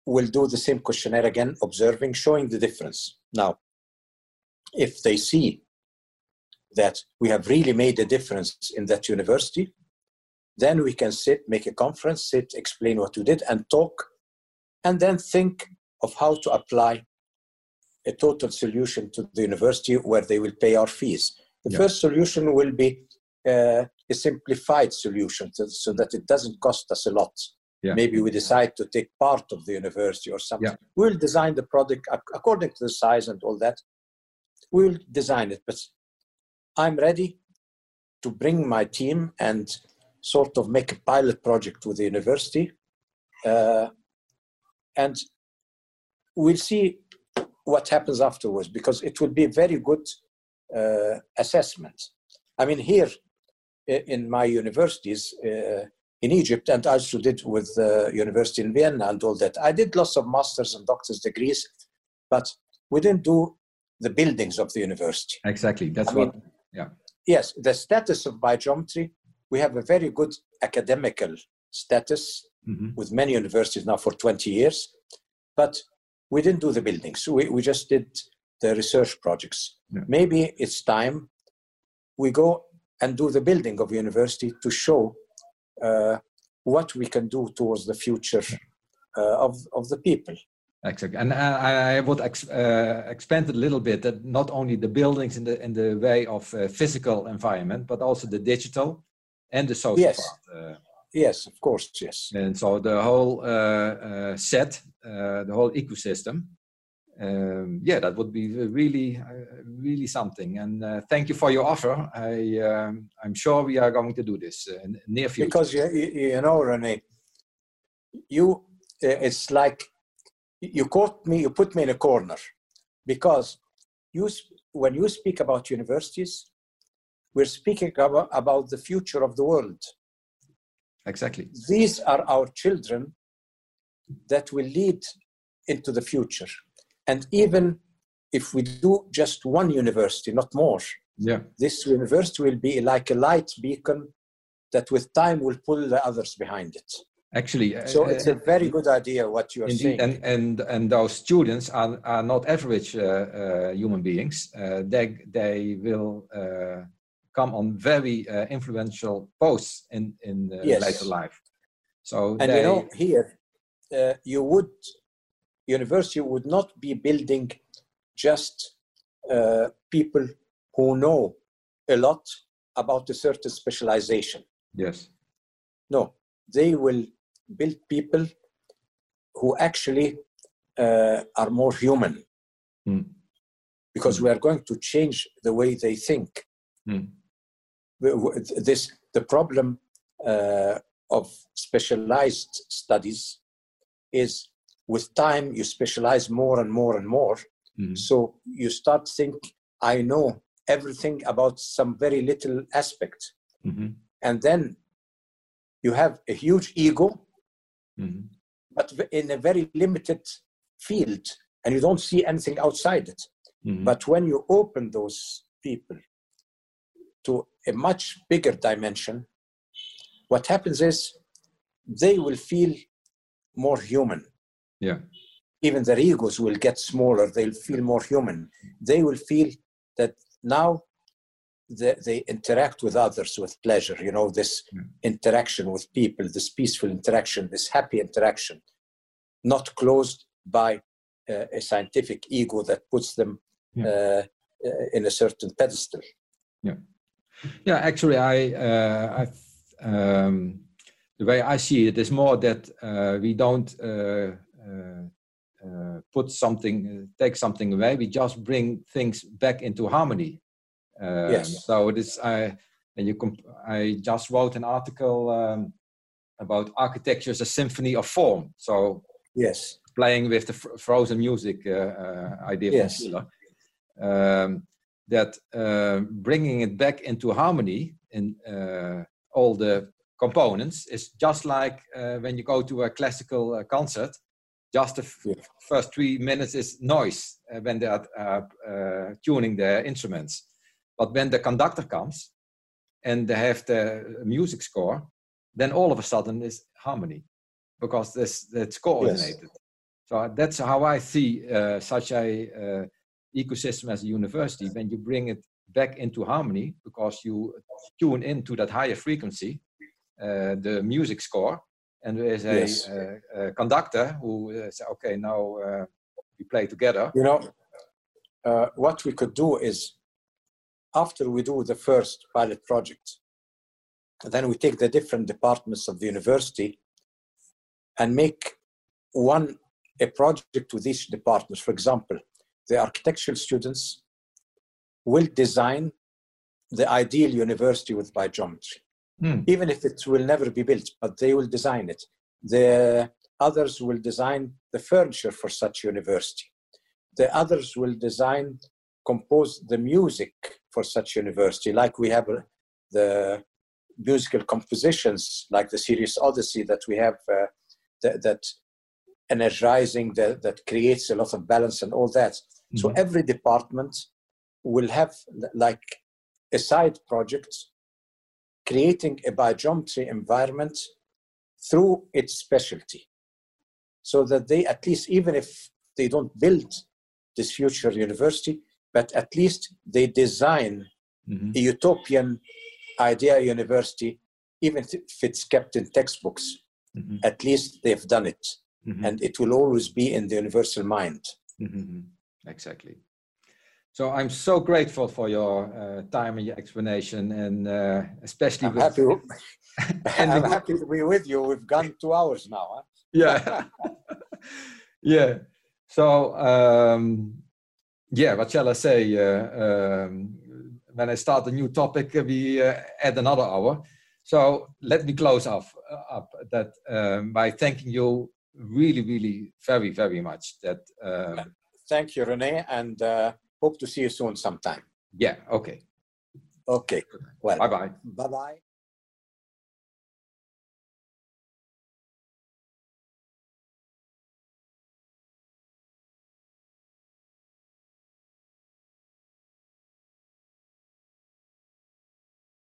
Speaker 2: will do the same questionnaire again, observing, showing the difference. Now, if they see that we have really made a difference in that university, then we can sit, make a conference, sit, explain what we did, and talk, and then think of how to apply a total solution to the university where they will pay our fees. The yeah. first solution will be uh, a simplified solution so, so, that it doesn't cost us a lot. Yeah. Maybe we decide to take part of the university or something. Yeah. We'll design the product according to the size and all that. We'll design it, but I'm ready to bring my team and sort of make a pilot project with the university. Uh, and we'll see what happens afterwards because it will be a very good uh, assessment. I mean, here in my universities uh, in Egypt, and I also did with the university in Vienna and all that, I did lots of master's and doctor's degrees, but we didn't do the buildings of the university.
Speaker 1: Exactly. That's I what, mean, yeah.
Speaker 2: Yes, the status of biogeometry, we have a very good academical status mm-hmm. with many universities now for 20 years, but we didn't do the buildings. We, we just did the research projects. Yeah. Maybe it's time we go and do the building of university to show uh, what we can do towards the future uh, of, of the people.
Speaker 1: Exactly, and I, I would ex, uh, expand it a little bit that not only the buildings in the in the way of uh, physical environment, but also the digital and the social
Speaker 2: yes.
Speaker 1: part.
Speaker 2: Uh, yes, of course, yes.
Speaker 1: And so the whole uh, set, the whole ecosystem, um, yeah, that would be really, uh, really something. And uh, thank you for your offer. I, um, I'm sure we are going to do this uh, in near future.
Speaker 2: Because you, you know, Rene, you it's like you caught me, you put me in a corner, because you when you speak about universities, we're speaking about, about the future of the world.
Speaker 1: Exactly.
Speaker 2: These are our children that will lead into the future and even if we do just one university, not more,
Speaker 1: yeah.
Speaker 2: this university will be like a light beacon that with time will pull the others behind it.
Speaker 1: Actually,
Speaker 2: so uh, it's a very good idea what you are indeed, saying.
Speaker 1: And, and, and those students are, are not average uh, uh, human beings. Uh, they, they will uh, come on very uh, influential posts in, in yes. later life. So
Speaker 2: and
Speaker 1: they,
Speaker 2: you know, here, you would university would not be building just uh, people who know a lot about a certain specialization.
Speaker 1: Yes.
Speaker 2: No, they will build people who actually uh, are more human. Mm. Because mm. we are going to change the way they think. Mm. This the problem uh, of specialized studies is with time you specialize more and more and more mm-hmm. so you start think i know everything about some very little aspect mm-hmm. and then you have a huge ego mm-hmm. but in a very limited field and you don't see anything outside it mm-hmm. but when you open those people to a much bigger dimension. What happens is they will feel more human.
Speaker 1: Yeah.
Speaker 2: Even their egos will get smaller. They'll feel more human. They will feel that now they, they interact with others with pleasure you know this yeah. interaction with people this peaceful interaction this happy interaction not closed by uh, a scientific ego that puts them yeah. uh, uh, in a certain pedestal.
Speaker 1: Yeah yeah actually i uh, i um, the way i see it is more that uh, we don't uh, uh, uh, put something, take something away. We just bring things back into harmony.
Speaker 2: yes.
Speaker 1: So it is. I and you. Comp- I just wrote an article um, about architecture as a symphony of form. So
Speaker 2: yes,
Speaker 1: playing with the fr- frozen music uh, idea yes. from um, that uh, bringing it back into harmony in uh, all the components is just like when you go to a classical concert just the yeah. first three minutes is noise uh, when they are uh, uh, tuning their instruments. But when the conductor comes and they have the music score, then all of a sudden is harmony because this that's coordinated. Yes. So that's how I see uh, such a uh, ecosystem as a university, when you bring it back into harmony because you tune into that higher frequency, uh, the music score, and there is a, yes. a, a conductor who says, okay, now uh, we play together.
Speaker 2: You know, uh, what we could do is after we do the first pilot project, then we take the different departments of the university and make one a project with each department. For example, the architectural students will design the ideal university with biogeometry, mm. even if it will never be built, but they will design it. The others will design the furniture for such university. The others will design, compose the music for such university, like we have uh, the musical compositions, like the Sirius Odyssey that we have uh, that, that energizing that, that creates a lot of balance and all that. Mm-hmm. So every department will have like a side project creating a biogeometry environment through its specialty so that they at least even if they don't build this future university but at least they design mm-hmm. a utopian idea university even if it's kept in textbooks mm-hmm. at least they've done it mm-hmm. and it will always be in the universal mind
Speaker 1: mm-hmm. exactly so I'm so grateful for your uh, time and your explanation, and uh, especially.
Speaker 2: I'm, with, happy, (laughs) (laughs) and I'm happy to be with you. We've gone two hours now. Huh?
Speaker 1: Yeah, (laughs) yeah. So um, yeah, what shall I say? Uh, um, when I start a new topic, we uh, add another hour. So let me close off uh, up that um, by thanking you really, really, very, very much. That. Um,
Speaker 2: Thank you, Rene, and uh, Hope to see you soon sometime.
Speaker 1: Yeah, okay.
Speaker 2: Okay. Well,
Speaker 1: bye bye.
Speaker 2: Bye bye.